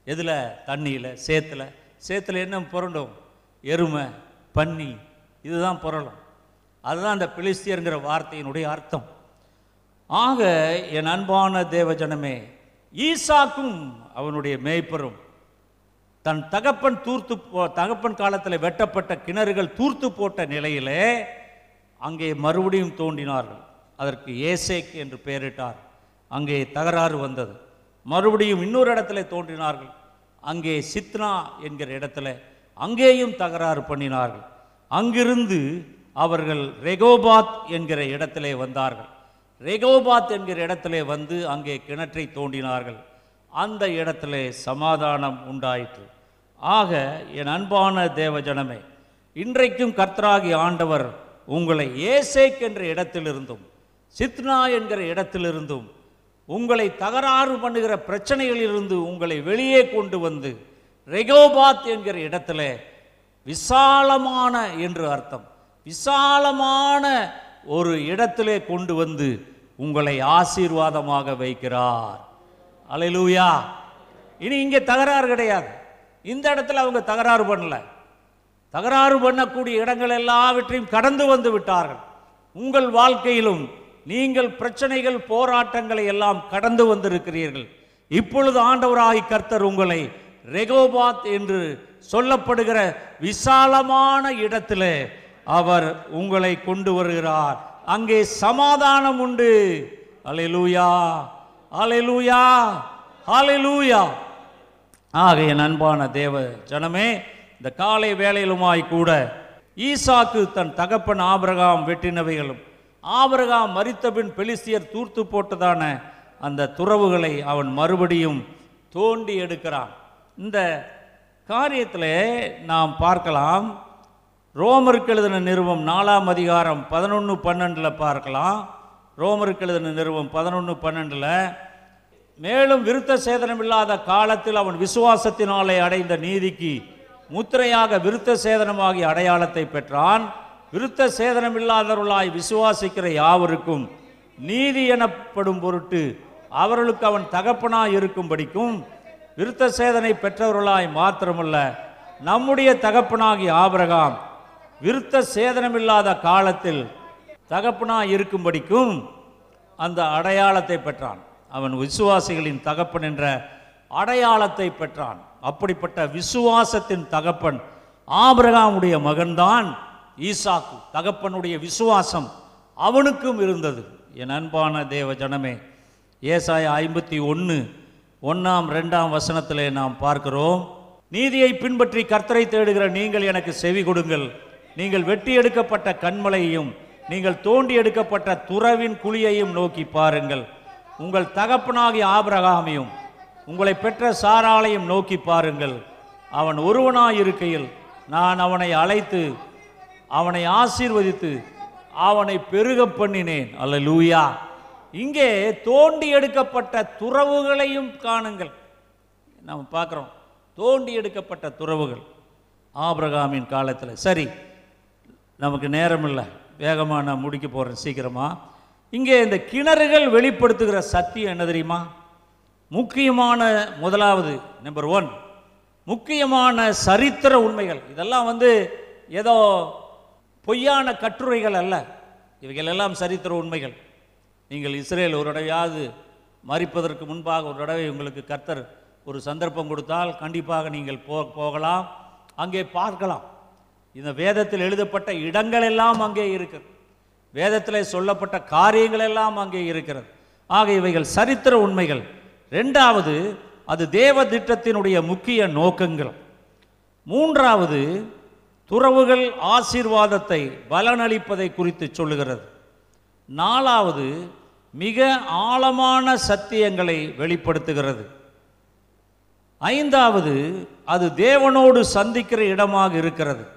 எதில்? தண்ணியில் சேத்துல. சேத்துல என்ன புரண்டும்? எருமை பன்னி இதுதான் புரளும். அதுதான் அந்த பெலிஸ்தியர்ங்கிற வார்த்தையினுடைய அர்த்தம். ஆக என் அன்பான தேவஜனமே ஈசாக்கும் அவனுடைய மேய்ப்பரும் தன் தகப்பன் தூர்த்து போ தகப்பன் காலத்தில் வெட்டப்பட்ட கிணறுகள் தூர்த்து போட்ட நிலையிலே அங்கே மறுபடியும் தோண்டினார்கள் அதற்கு ஏசேக் என்று பெயரிட்டார். அங்கே தகராறு வந்தது. மறுபடியும் இன்னொரு இடத்துல தோன்றினார்கள். அங்கே சித்னா என்கிற இடத்துல அங்கேயும் தகராறு பண்ணினார்கள். அங்கிருந்து அவர்கள் ரெகோபாத் என்கிற இடத்திலே வந்தார்கள். ரெகோபாத் என்கிற இடத்திலே வந்து அங்கே கிணற்றை தோண்டினார்கள். அந்த இடத்திலே சமாதானம் உண்டாயிற்று. ஆக என் அன்பான தேவஜனமே இன்றைக்கும் கர்த்தராகி ஆண்டவர் உங்களை ஏசேக் என்ற இடத்திலிருந்தும் சித்னா என்கிற இடத்திலிருந்தும் உங்களை தகராறு பண்ணுகிற பிரச்சனைகளிலிருந்து உங்களை வெளியே கொண்டு வந்து ரெகோபாத் என்கிற இடத்துல விசாலமான என்று அர்த்தம். விசாலமான ஒரு இடத்திலே கொண்டு வந்து உங்களை ஆசீர்வாதமாக வைக்கிறார். அல்லேலூயா இனி இங்கே தகராறு கிடையாது. இந்த இடத்துல அவங்க தகராறு பண்ணல. தகராறு பண்ணக்கூடிய இடங்கள் எல்லாவற்றையும் கடந்து வந்து விட்டார்கள். உங்கள் வாழ்க்கையிலும் நீங்கள் பிரச்சனைகள் போராட்டங்களை எல்லாம் கடந்து வந்திருக்கிறீர்கள். இப்பொழுது ஆண்டவராகி கர்த்தர் உங்களை ரெகோபாத் என்று சொல்லப்படுகிற விசாலமான இடத்துல அவர் உங்களை கொண்டு வருகிறார். அங்கே சமாதானம் உண்டு. அலையலூயா அலையலூயா அலையலூயா ஆக என் அன்பான தேவ ஜனமே இந்த காலை வேலையிலுமாய் கூட ஈசாக்கு தன் தகப்பன் ஆபிரகாம் வெட்டினவைகளும் ஆபிரகாம் மரித்தபின் பெலிசியர் தூர்த்து போட்டதான அந்த துறவுகளை அவன் மறுபடியும் தோண்டி எடுக்கிறான். இந்த காரியத்தில் நாம் பார்க்கலாம். ரோமருக்கு எழுதின நிறுவம் நாலாம் அதிகாரம் பதினொன்று பன்னெண்டில் பார்க்கலாம். ரோமருக்கு எழுதின நிறுவம் பதினொன்று பன்னெண்டில் மேலும் விருத்த சேதனம் இல்லாத காலத்தில் அவன் விசுவாசத்தினாலே அடைந்த நீதிக்கு முத்திரையாக விருத்த சேதனமாகிய அடையாளத்தை பெற்றான். விருத்த சேதனம் இல்லாதவர்களாய் விசுவாசிக்கிற யாவருக்கும் நீதி எனப்படும் பொருட்டு அவர்களுக்கு அவன் தகப்பனாய் இருக்கும்படிக்கும் விருத்த சேதனை பெற்றவர்களாய் மாத்திரமல்ல நம்முடைய தகப்பனாகிய ஆபரகாம் விருத்த சேதனமில்லாத காலத்தில் தகப்பனாய் இருக்கும்படிக்கும் அந்த அடையாளத்தை பெற்றான். அவன் விசுவாசிகளின் தகப்பன் என்ற அடையாளத்தை பெற்றான். அப்படிப்பட்ட விசுவாசத்தின் தகப்பன் ஆபிரகாமுடைய மகன்தான் ஈசாக்கு தகப்பனுடைய விசுவாசம் அவனுக்கும் இருந்தது. என் அன்பான தேவ ஜனமே ஏசாய ஐம்பத்தி ஒன்று ஒன்றாம் ரெண்டாம் வசனத்திலே நாம் பார்க்கிறோம். நீதியை பின்பற்றி கர்த்தரை தேடுகிற நீங்கள் எனக்கு செவி கொடுங்கள். நீங்கள் வெட்டி எடுக்கப்பட்ட கண்மலையையும் நீங்கள் தோண்டி எடுக்கப்பட்ட துறவின் குழியையும் நோக்கி பாருங்கள். உங்கள் தகப்பனாகிய ஆபிரகாமையும் உங்களை பெற்ற சாராளையும் நோக்கி பாருங்கள். அவன் ஒருவனாயிருக்கையில் நான் அவனை அழைத்து அவனை ஆசீர்வதித்து அவனை பெருக பண்ணினேன். அல்ல லூயா இங்கே தோண்டி எடுக்கப்பட்ட துறவுகளையும் காணுங்கள். நம்ம பார்க்குறோம். தோண்டி எடுக்கப்பட்ட துறவுகள் ஆபிரகாமின் காலத்தில். சரி நமக்கு நேரம் இல்லை வேகமாக நான் முடிக்க போகிறேன் சீக்கிரமாக இங்கே இந்த கிணறுகள் வெளிப்படுத்துகிற சத்தியம் என்ன தெரியுமா? முக்கியமான முதலாவது நம்பர் ஒன் முக்கியமான சரித்திர உண்மைகள். இதெல்லாம் வந்து ஏதோ பொய்யான கட்டுரைகள் அல்ல. இவைகள் எல்லாம் சரித்திர உண்மைகள். நீங்கள் இஸ்ரேல் ஒரு தடவையாவது மறிப்பதற்கு முன்பாக ஒரு தடவை உங்களுக்கு கர்த்தர் ஒரு சந்தர்ப்பம் கொடுத்தால் கண்டிப்பாக நீங்கள் போ போகலாம் அங்கே பார்க்கலாம். இந்த வேதத்தில் எழுதப்பட்ட இடங்கள் எல்லாம் அங்கே இருக்கிறது. வேதத்தில் சொல்லப்பட்ட காரியங்கள் எல்லாம் அங்கே இருக்கிறது. ஆக இவைகள் சரித்திர உண்மைகள். ரெண்டாவது அது தேவ திட்டத்தினுடைய முக்கிய நோக்கங்கள். மூன்றாவது துறவுகள் ஆசீர்வாதத்தை பலனளிப்பதை குறித்து சொல்லுகிறது. நாலாவது மிக ஆழமான சத்தியங்களை வெளிப்படுத்துகிறது. ஐந்தாவது அது தேவனோடு சந்திக்கிற இடமாக இருக்கிறது.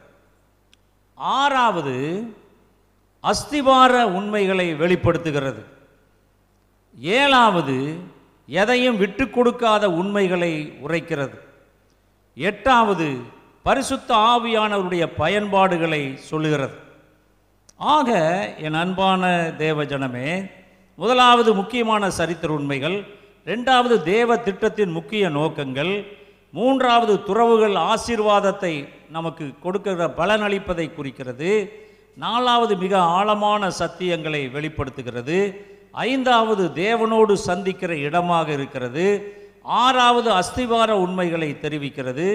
ஆறாவது அஸ்திவார உண்மைகளை வெளிப்படுத்துகிறது. ஏழாவது எதையும் விட்டு கொடுக்காத உண்மைகளை உரைக்கிறது. எட்டாவது பரிசுத்த ஆவியானவருடைய பயன்பாடுகளை சொல்லுகிறது. ஆக என் அன்பான தேவஜனமே முதலாவது முக்கியமான சரித்திர உண்மைகள் ரெண்டாவது தேவ திட்டத்தின் முக்கிய நோக்கங்கள் மூன்றாவது துறவுகள் ஆசீர்வாதத்தை நமக்கு கொடுக்கிற பலனளிப்பதை குறிக்கிறது நாலாவது மிக ஆழமான சத்தியங்களை வெளிப்படுத்துகிறது ஐந்தாவது தேவனோடு சந்திக்கிற இடமாக இருக்கிறது ஆறாவது அஸ்திவார உண்மைகளை தெரிவிக்கிறது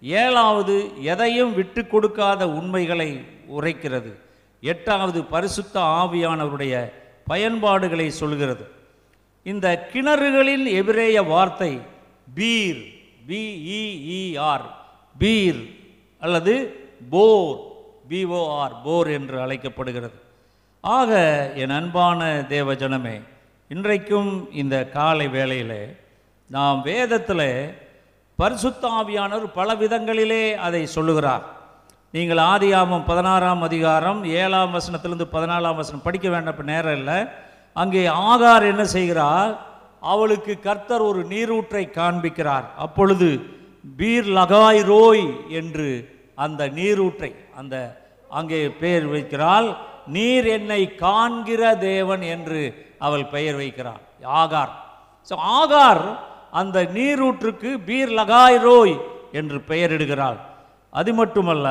ஏழாவது எதையும் விட்டு கொடுக்காத உண்மைகளை உரைக்கிறது. எட்டாவது பரிசுத்த ஆவியானவருடைய பயன்பாடுகளை சொல்கிறது. இந்த கிணறுகளின் எபிரேய வார்த்தை பீர் பிஇஇஆர் பீர் அல்லது போர் பிஓஆர் போர் என்று அழைக்கப்படுகிறது. ஆக என் அன்பான தேவஜனமே இன்றைக்கும் இந்த காலை வேளையில் நாம் வேதத்தில் பரிசுத்தாவியானவர் பல விதங்களிலே அதை சொல்லுகிறார். நீங்கள் ஆதியாமம் பதினாறாம் அதிகாரம் ஏழாம் வசனத்திலிருந்து பதினாலாம் வசனம் படிக்க வேண்டாம் இப்போ நேரம் இல்லை. அங்கே ஆகார் என்ன செய்கிறார்? அவளுக்கு கர்த்தர் ஒரு நீரூற்றை காண்பிக்கிறார். அப்பொழுது பீர் லகாய் ரோய் என்று அந்த நீரூற்றை அந்த அங்கே பெயர் வைக்கிறாள். நீர் என்னை காண்கிற தேவன் என்று அவள் பெயர் வைக்கிறாள். ஆகார். ஸோ ஆகார் அந்த நீரூற்றுக்கு பீர் லகாய் ரோய் என்று பெயரிடுகிறாள். அது மட்டுமல்ல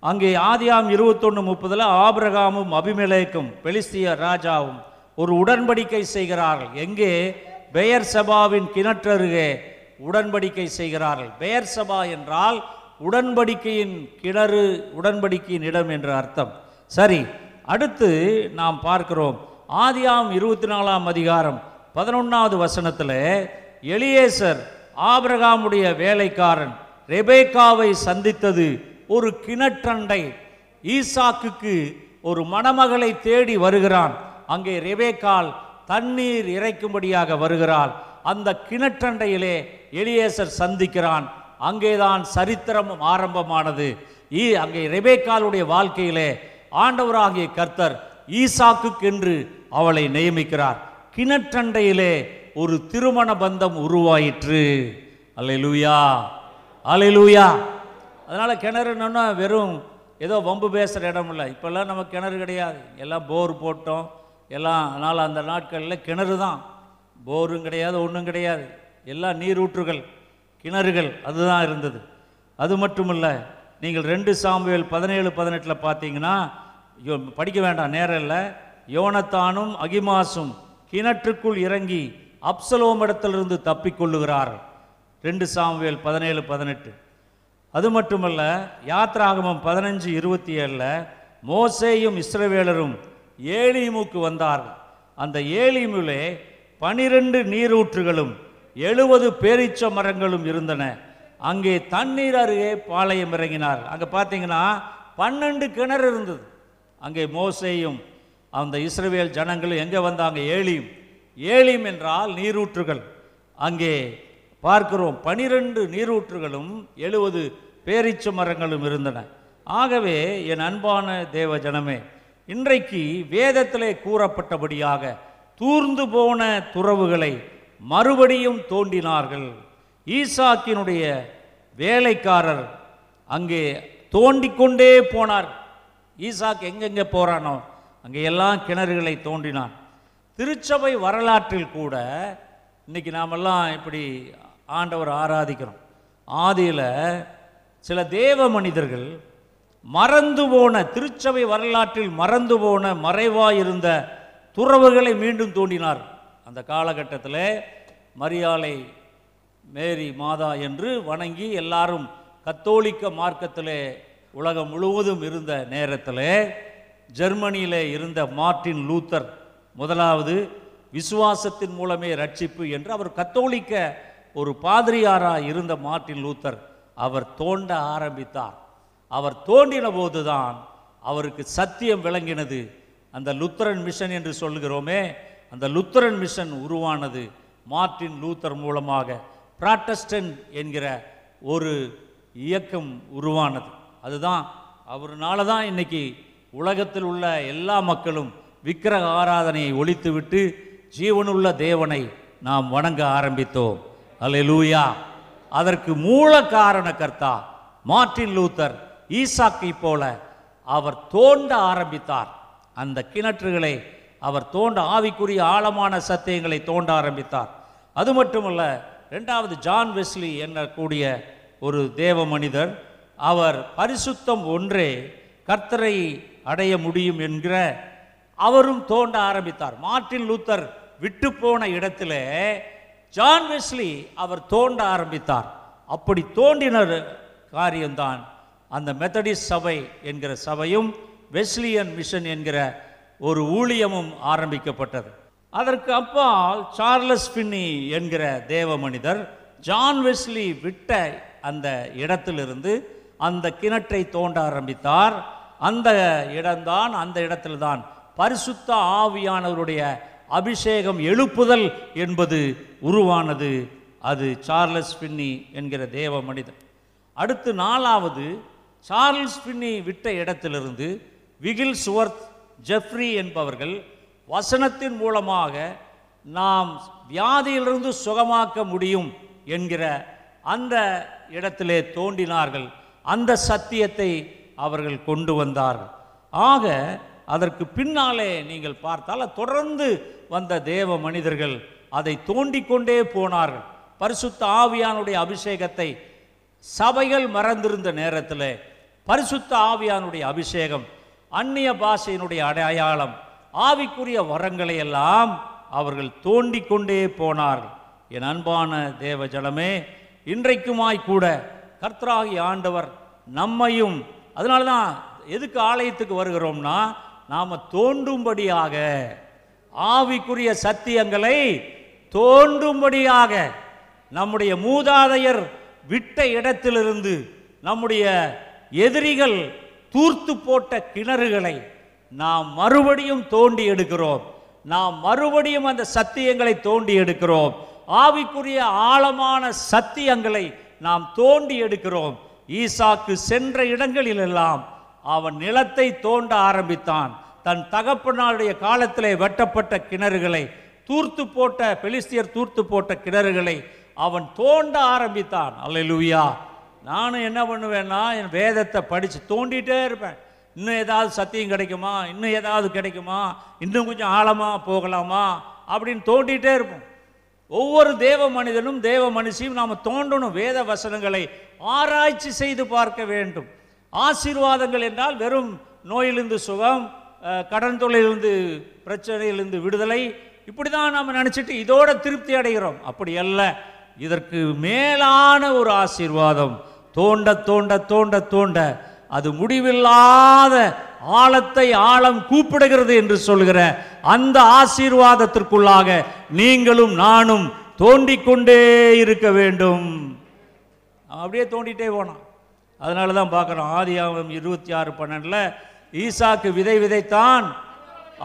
அங்கே ஆதியாம் இருபத்தொன்று முப்பதில் ஆபிரகாமும் அபிமலேக்கும் பெலிஸ்திய ராஜாவும் ஒரு உடன்படிக்கை செய்கிறார்கள். எங்கே? பெயர் சபாவின் கிணற்றருகே உடன்படிக்கை செய்கிறார்கள். பெயர் சபா என்றால் உடன்படிக்கையின் கிணறு உடன்படிக்கையின் இடம் என்று அர்த்தம். சரி அடுத்து நாம் பார்க்கிறோம். ஆதியாம் இருபத்தி நாலாம் அதிகாரம் பதினொன்றாவது வசனத்தில் எலியேசர் ஆபிரகாமுடைய வேலைக்காரன் ரெபேக்காவை சந்தித்தது ஒரு கிணற்றண்டை. ஈசாக்குக்கு ஒரு மணமகளை தேடி வருகிறான். அங்கே ரெபேக்கால் தண்ணீர் இறைக்கும்படியாக வருகிறாள். அந்த கிணற்றண்டையிலே எலியேசர் சந்திக்கிறான். அங்கேதான் சரித்திரம் ஆரம்பமானது. ஈ அங்கே ரெபேக்காலுடைய வாழ்க்கையிலே ஆண்டவராகிய கர்த்தர் ஈசாக்குக்கென்று அவளை நியமிக்கிறார். கிணற்றண்டையிலே ஒரு திருமண பந்தம் உருவாயிற்று. அலையலூயா அலையலூயா அதனால் கிணறுன்னா வெறும் ஏதோ வம்பு பேசுகிற இடம் இல்லை. இப்போல்லாம் நம்ம கிணறு கிடையாது. எல்லாம் போர் போட்டோம். எல்லாம் அதனால் அந்த நாட்களில் கிணறு தான். போரும் கிடையாது ஒன்றும் கிடையாது. எல்லாம் நீரூற்றுகள் கிணறுகள் அதுதான் இருந்தது. அது மட்டும் இல்லை நீங்கள் ரெண்டு சாம்புவேல் பதினேழு பதினெட்டில் பார்த்தீங்கன்னா ஐயோ, படிக்க வேண்டாம் நேரம் இல்லை. யோனத்தானும் அகிமாசும் கிணற்றுக்குள் இறங்கி அப்சலோமிடத்திலிருந்து தப்பிக்கொள்ளுகிறார் ரெண்டு சாமுவேல் பதினேழு பதினெட்டு. அது மட்டுமல்ல யாத்ராகமம் பதினஞ்சு இருபத்தி ஏழில் மோசேயும் இஸ்ரவேலரும் ஏலிமுக்கு வந்தார்கள். அந்த ஏலிமுலே பனிரெண்டு நீரூற்றுகளும் எழுபது பேரீச்ச மரங்களும் இருந்தன. அங்கே தண்ணீர் அருகே பாளையம் இறங்கினார். அங்கே பார்த்தீங்கன்னா பன்னெண்டு கிணறு இருந்தது. அங்கே மோசேயும் அந்த இஸ்ரவேல் ஜனங்களும் எங்கே வந்தாங்க? ஏலியும் ஏலிம் என்றால் நீரூற்றுகள். அங்கே பார்க்கிறோம் பனிரெண்டு நீரூற்றுகளும் எழுபது பேரீச்ச மரங்களும் இருந்தன. ஆகவே என் அன்பான தேவ ஜனமே இன்றைக்கு வேதத்திலே கூறப்பட்டபடியாக தூர்ந்து போன துறவுகளை மறுபடியும் தோண்டினார்கள். ஈசாக்கினுடைய வேலைக்காரர் அங்கே தோண்டிக்கொண்டே போனார். ஈசாக் எங்கெங்கே போகிறானோ அங்கே எல்லாம் கிணறுகளை தோண்டினான். திருச்சபை வரலாற்றில் கூட இன்னைக்கு நாமெல்லாம் இப்படி ஆண்டவர் ஆராதிக்கிறோம். ஆதியில் சில தேவ மனிதர்கள் மறந்து போன திருச்சபை வரலாற்றில் மறந்து போன மறைவாக இருந்த துறவுகளை மீண்டும் தோண்டினார். அந்த காலகட்டத்தில் மரியாளை மேரி மாதா என்று வணங்கி எல்லாரும் கத்தோலிக்க மார்க்கத்தில் உலகம் முழுவதும் இருந்த நேரத்தில் ஜெர்மனியில் இருந்த மார்ட்டின் லூத்தர் முதலாவது விசுவாசத்தின் மூலமே ரட்சிப்பு என்று அவர் கத்தோலிக்க ஒரு பாதிரியாராக இருந்த மார்ட்டின் லூத்தர் அவர் தோண்ட ஆரம்பித்தார். அவர் தோண்டின போதுதான் அவருக்கு சத்தியம் விளங்கினது. அந்த லுத்தரன் மிஷன் என்று சொல்கிறோமே அந்த லுத்தரன் மிஷன் உருவானது மார்ட்டின் லூத்தர் மூலமாக. பிராட்டஸ்டன்ட் என்கிற ஒரு இயக்கம் உருவானது. அதுதான் அவர்னால தான் இன்னைக்கு உலகத்தில் உள்ள எல்லா மக்களும் விக்கிரக ஆராதனையை ஒழித்துவிட்டு ஜீவனுள்ள தேவனை நாம் வணங்க ஆரம்பித்தோம். அலையலூயா அதற்கு மூல காரண கர்த்தா மார்ட்டின் லூத்தர் ஈசாக்கை போல அவர் தோண்ட ஆரம்பித்தார். அந்த கிணற்றுகளை அவர் தோண்ட ஆவிக்குரிய ஆழமான சத்தியங்களை தோண்ட ஆரம்பித்தார். அது மட்டுமல்ல ரெண்டாவது ஜான் வெஸ்லி என்னக்கூடிய ஒரு தேவ மனிதர் அவர் பரிசுத்தம் ஒன்றே கர்த்தரை அடைய முடியும் என்கிற அவரும் தோண்ட ஆரம்பித்தார். மார்ட்டின் லூத்தர் விட்டு போன இடத்துல ஜான் வெஸ்லி அவர் தோண்ட ஆரம்பித்தார். அப்படி தோண்டினர் காரியம்தான் அந்த மெத்தடிஸ்ட் சபை என்கிற சபையும் வெஸ்லியன் மிஷன் என்கிற ஒரு ஊழியமும் ஆரம்பிக்கப்பட்டது. அதற்கு அப்பால் சார்லஸ் பின்னி என்கிற தேவ மனிதர் ஜான் வெஸ்லி விட்ட அந்த இடத்திலிருந்து அந்த கிணற்றை தோண்ட ஆரம்பித்தார். அந்த இடம்தான் அந்த இடத்தில்தான் பரிசுத்த ஆவியானவருடைய அபிஷேகம் எழுப்புதல் என்பது உருவானது. அது சார்லஸ் பின்னி என்கிற தேவ மனிதன். அடுத்து நாலாவது சார்ல்ஸ் பின்னி விட்ட இடத்திலிருந்து விகில் சுவர்த் ஜெஃப்ரி என்பவர்கள் வசனத்தின் மூலமாக நாம் வியாதியிலிருந்து சுகமாக்க முடியும் என்கிற அந்த இடத்திலே தோண்டினார்கள் அந்த சத்தியத்தை அவர்கள் கொண்டு வந்தார்கள். ஆக அதற்கு பின்னாலே நீங்கள் பார்த்தால் தொடர்ந்து வந்த தேவ மனிதர்கள் அதை தோண்டிக்கொண்டே போனார்கள். பரிசுத்த ஆவியானுடைய அபிஷேகத்தை சபைகள் மறந்திருந்த நேரத்தில் பரிசுத்த ஆவியானுடைய அபிஷேகம் அந்நிய பாஷையினுடைய அடையாளம் ஆவிக்குரிய வரங்களை எல்லாம் அவர்கள் தோண்டிக்கொண்டே போனார்கள். என் அன்பான தேவ ஜலமே இன்றைக்குமாய் கூட கர்த்தராகி ஆண்டவர் நம்மையும் அதனால தான் எதுக்கு ஆலயத்துக்கு வருகிறோம்னா நாம் தோண்டும்படியாக ஆவிக்குரிய சத்தியங்களை தோன்றும்படியாக நம்முடைய மூதாதையர் விட்ட இடத்திலிருந்து நம்முடைய எதிரிகள் தூர்த்து போட்ட கிணறுகளை நாம் மறுபடியும் தோண்டி எடுக்கிறோம். நாம் மறுபடியும் அந்த சத்தியங்களை தோண்டி எடுக்கிறோம். ஆவிக்குரிய ஆழமான சத்தியங்களை நாம் தோண்டி எடுக்கிறோம். ஈசாக்கு சென்ற இடங்களிலெல்லாம் அவன் நிலத்தை தோண்ட ஆரம்பித்தான். தன் தகப்பனாருடைய காலத்திலே வெட்டப்பட்ட கிணறுகளை தூர்த்து போட்ட பெலிஸ்தியர் தூர்த்து போட்ட கிணறுகளை அவன் தோண்ட ஆரம்பித்தான். அல்லேலூயா. நானும் என்ன பண்ணுவேன்னா என் வேதத்தை படித்து தோண்டிட்டே இருப்பேன். இன்னும் ஏதாவது சத்தியம் கிடைக்குமா? இன்னும் ஏதாவது கிடைக்குமா? இன்னும் கொஞ்சம் ஆழமாக போகலாமா? அப்படின்னு தோண்டிகிட்டே இருப்போம். ஒவ்வொரு தேவ மனிதனும் தேவ மனுஷியும் நாம் தோண்டணும். வேத வசனங்களை ஆராய்ச்சி செய்து பார்க்க வேண்டும். ஆசீர்வாதங்கள் என்றால் வெறும் நோயிலிருந்து சுகம் கடன் தொழிலிருந்து பிரச்சனையிலிருந்து விடுதலை. இப்படி தான் நாம் நினச்சிட்டு இதோட திருப்தி அடைகிறோம். அப்படி அல்ல. இதற்கு மேலான ஒரு ஆசீர்வாதம். தோண்ட தோண்ட தோண்ட தோண்ட. அது முடிவில்லாத ஆழத்தை ஆழம் கூப்பிடுகிறது என்று சொல்கிற அந்த ஆசீர்வாதத்திற்குள்ளாக நீங்களும் நானும் தோண்டிக்கொண்டே இருக்க வேண்டும். அப்படியே தோண்டிட்டே போனான் அதனால தான் பார்க்குறோம் ஆதியாகமம் இருபத்தி ஆறு பன்னெண்டில் ஈசாக்கு விதை விதைத்தான்.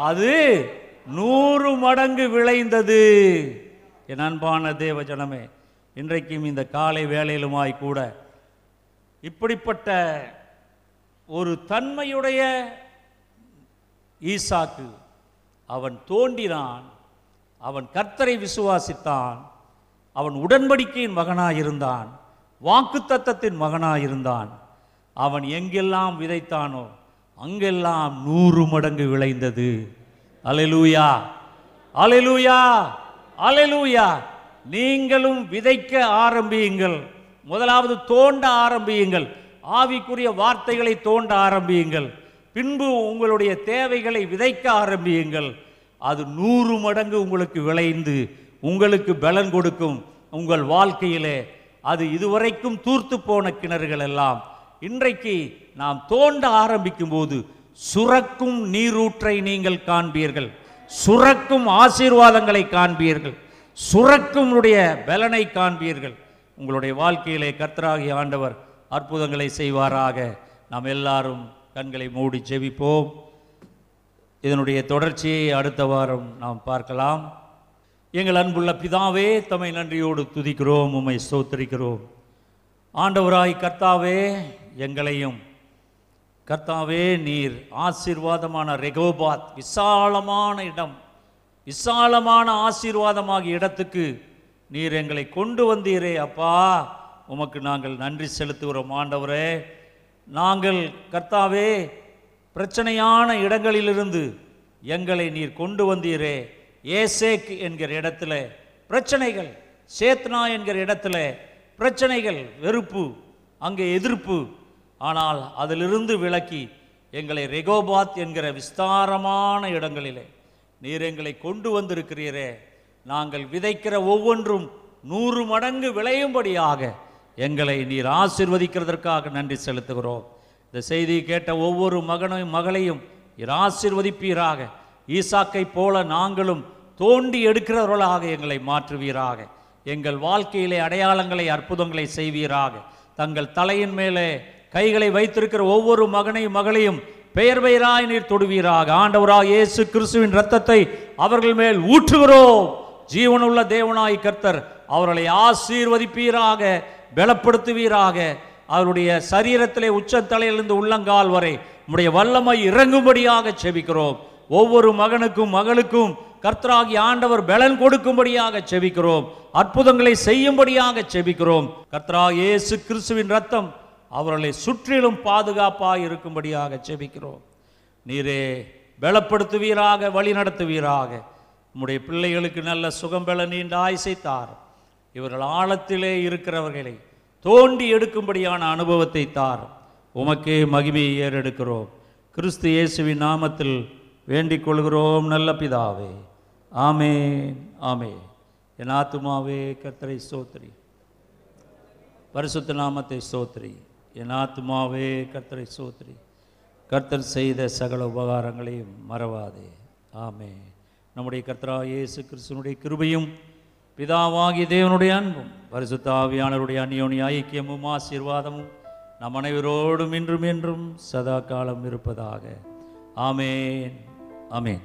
அது நூறு மடங்கு விளைந்தது. என் அன்பான தேவ ஜனமே இன்றைக்கும் இந்த காலை வேலையிலுமாய் கூட இப்படிப்பட்ட ஒரு தன்மையுடைய ஈசாக்கு அவன் தோண்டினான் அவன் கர்த்தரை விசுவாசித்தான் அவன் உடன்படிக்கையின் மகனாயிருந்தான். வாக்குத்தத்தத்தின் மகனாயிருந்தான். அவன் எங்கெல்லாம் விதைத்தானோ அங்கெல்லாம் நூறு மடங்கு விளைந்தது. அலெலூயா! அலெலூயா! அலெலூயா! நீங்களும் விதைக்க ஆரம்பியுங்கள். முதலாவது தோண்ட ஆரம்பியுங்கள். ஆவிக்குரிய வார்த்தைகளை தோண்ட ஆரம்பியுங்கள். பின்பு உங்களுடைய தேவைகளை விதைக்க ஆரம்பியுங்கள். அது நூறு மடங்கு உங்களுக்கு விளைந்து உங்களுக்கு பலன் கொடுக்கும். உங்கள் வாழ்க்கையிலே அது இதுவரைக்கும் தூர்த்து போன கிணறுகள் எல்லாம் இன்றைக்கு நாம் தோண்ட ஆரம்பிக்கும் போது சுரக்கும் நீரூற்றை நீங்கள் காண்பீர்கள். சுரக்கும் ஆசீர்வாதங்களை காண்பீர்கள். சுரக்கும் உடைய பலனை காண்பீர்கள். உங்களுடைய வாழ்க்கையிலே கர்த்தராகிய ஆண்டவர் அற்புதங்களை செய்வாராக. நாம் எல்லாரும் கண்களை மூடி செவிப்போம் இதனுடைய தொடர்ச்சியை அடுத்த வாரம் நாம் பார்க்கலாம். எங்கள் அன்புள்ள பிதாவே தம்மை நன்றியோடு துதிக்கிறோம் உம்மை சோத்தரிக்கிறோம் ஆண்டவராய் கர்த்தாவே எங்களையும். கர்த்தாவே நீர் ஆசீர்வாதமான ரெகோபாத் விசாலமான இடம். விசாலமான ஆசீர்வாதமாகிய இடத்துக்கு நீர் எங்களை கொண்டு வந்தீரே அப்பா. உமக்கு நாங்கள் நன்றி செலுத்துகிறோம் ஆண்டவரே. நாங்கள் கர்த்தாவே பிரச்சனையான இடங்களிலிருந்து எங்களை நீர் கொண்டு வந்தீரே. ஏசேக் என்கிற இடத்துல பிரச்சனைகள் சேத்னா என்கிற இடத்துல பிரச்சனைகள் வெறுப்பு அங்கே எதிர்ப்பு. ஆனால் அதிலிருந்து விலக்கி எங்களை ரெகோபாத் என்கிற விஸ்தாரமான இடங்களிலே நீர் எங்களை கொண்டு வந்திருக்கிறீரே. நாங்கள் விதைக்கிற ஒவ்வொன்றும் நூறு மடங்கு விளையும்படியாக எங்களை நீர் ஆசிர்வதிக்கிறதற்காக நன்றி செலுத்துகிறோம். இந்த செய்தியை கேட்ட ஒவ்வொரு மகனையும் மகளையும் நீர் ஆசிர்வதிப்பீராக. ஈசாக்கை போல நாங்களும் தோண்டி எடுக்கிறவர்களாக எங்களை மாற்றுவீராக. எங்கள் வாழ்க்கையிலே அடையாளங்களை அற்புதங்களை செய்வீராக. தங்கள் தலையின் மேலே கைகளை வைத்திருக்கிற ஒவ்வொரு மகனையும் மகளையும் பெயர் பெயராய் நீர் தொடுவீராக. ஆண்டவராக இயேசு கிறிஸ்துவின் ரத்தத்தை அவர்கள் மேல் ஊற்றுகிறோம். ஜீவனுள்ள தேவனாய் கர்த்தர் அவர்களை ஆசீர்வதிப்பீராக பலப்படுத்துவீராக. அவருடைய சரீரத்திலே உச்சத்தலையிலிருந்து உள்ளங்கால் வரை உடைய வல்லமை இறங்கும்படியாக செபிக்கிறோம். ஒவ்வொரு மகனுக்கும் மகளுக்கும் கர்த்தராகி ஆண்டவர் பலன் கொடுக்கும்படியாக செபிக்கிறோம். அற்புதங்களை செய்யும்படியாக செபிக்கிறோம். கர்த்தராக இயேசு கிறிஸ்துவின் ரத்தம் அவர்களை சுற்றிலும் பாதுகாப்பாக இருக்கும்படியாக செபிக்கிறோம். நீரே பலப்படுத்துவீராக வழி நடத்துவீராக. உம்முடைய பிள்ளைகளுக்கு நல்ல சுகம் பல நீண்ட ஆயுசை தார். இவர்கள் ஆழத்திலே இருக்கிறவர்களை தோண்டி எடுக்கும்படியான அனுபவத்தை தார். உமக்கே மகிமையை ஏறெடுக்கிறோம். கிறிஸ்து இயேசுவின் நாமத்தில் வேண்டிக் கொள்கிறோம் நல்ல பிதாவே. ஆமேன் ஆமே என் ஆத்துமாவே கர்த்தரை சோத்ரி பரிசுத்த நாமத்தை சோத்ரி என் ஆத்துமாவே கர்த்தரை சோத்ரி கர்த்தர் செய்த சகல உபகாரங்களையும் மறவாதே. ஆமே நம்முடைய கர்த்தரா இயேசு கிறிஸ்தனுடைய கிருபையும் பிதாவாகி தேவனுடைய அன்பும் பரிசுத்த ஆவியானவருடைய ஐக்கியமும் ஆசீர்வாதமும் நம் அனைவரோடும் இன்றும் என்றும் சதா காலம் இருப்பதாக. ஆமேன். ஆமேன்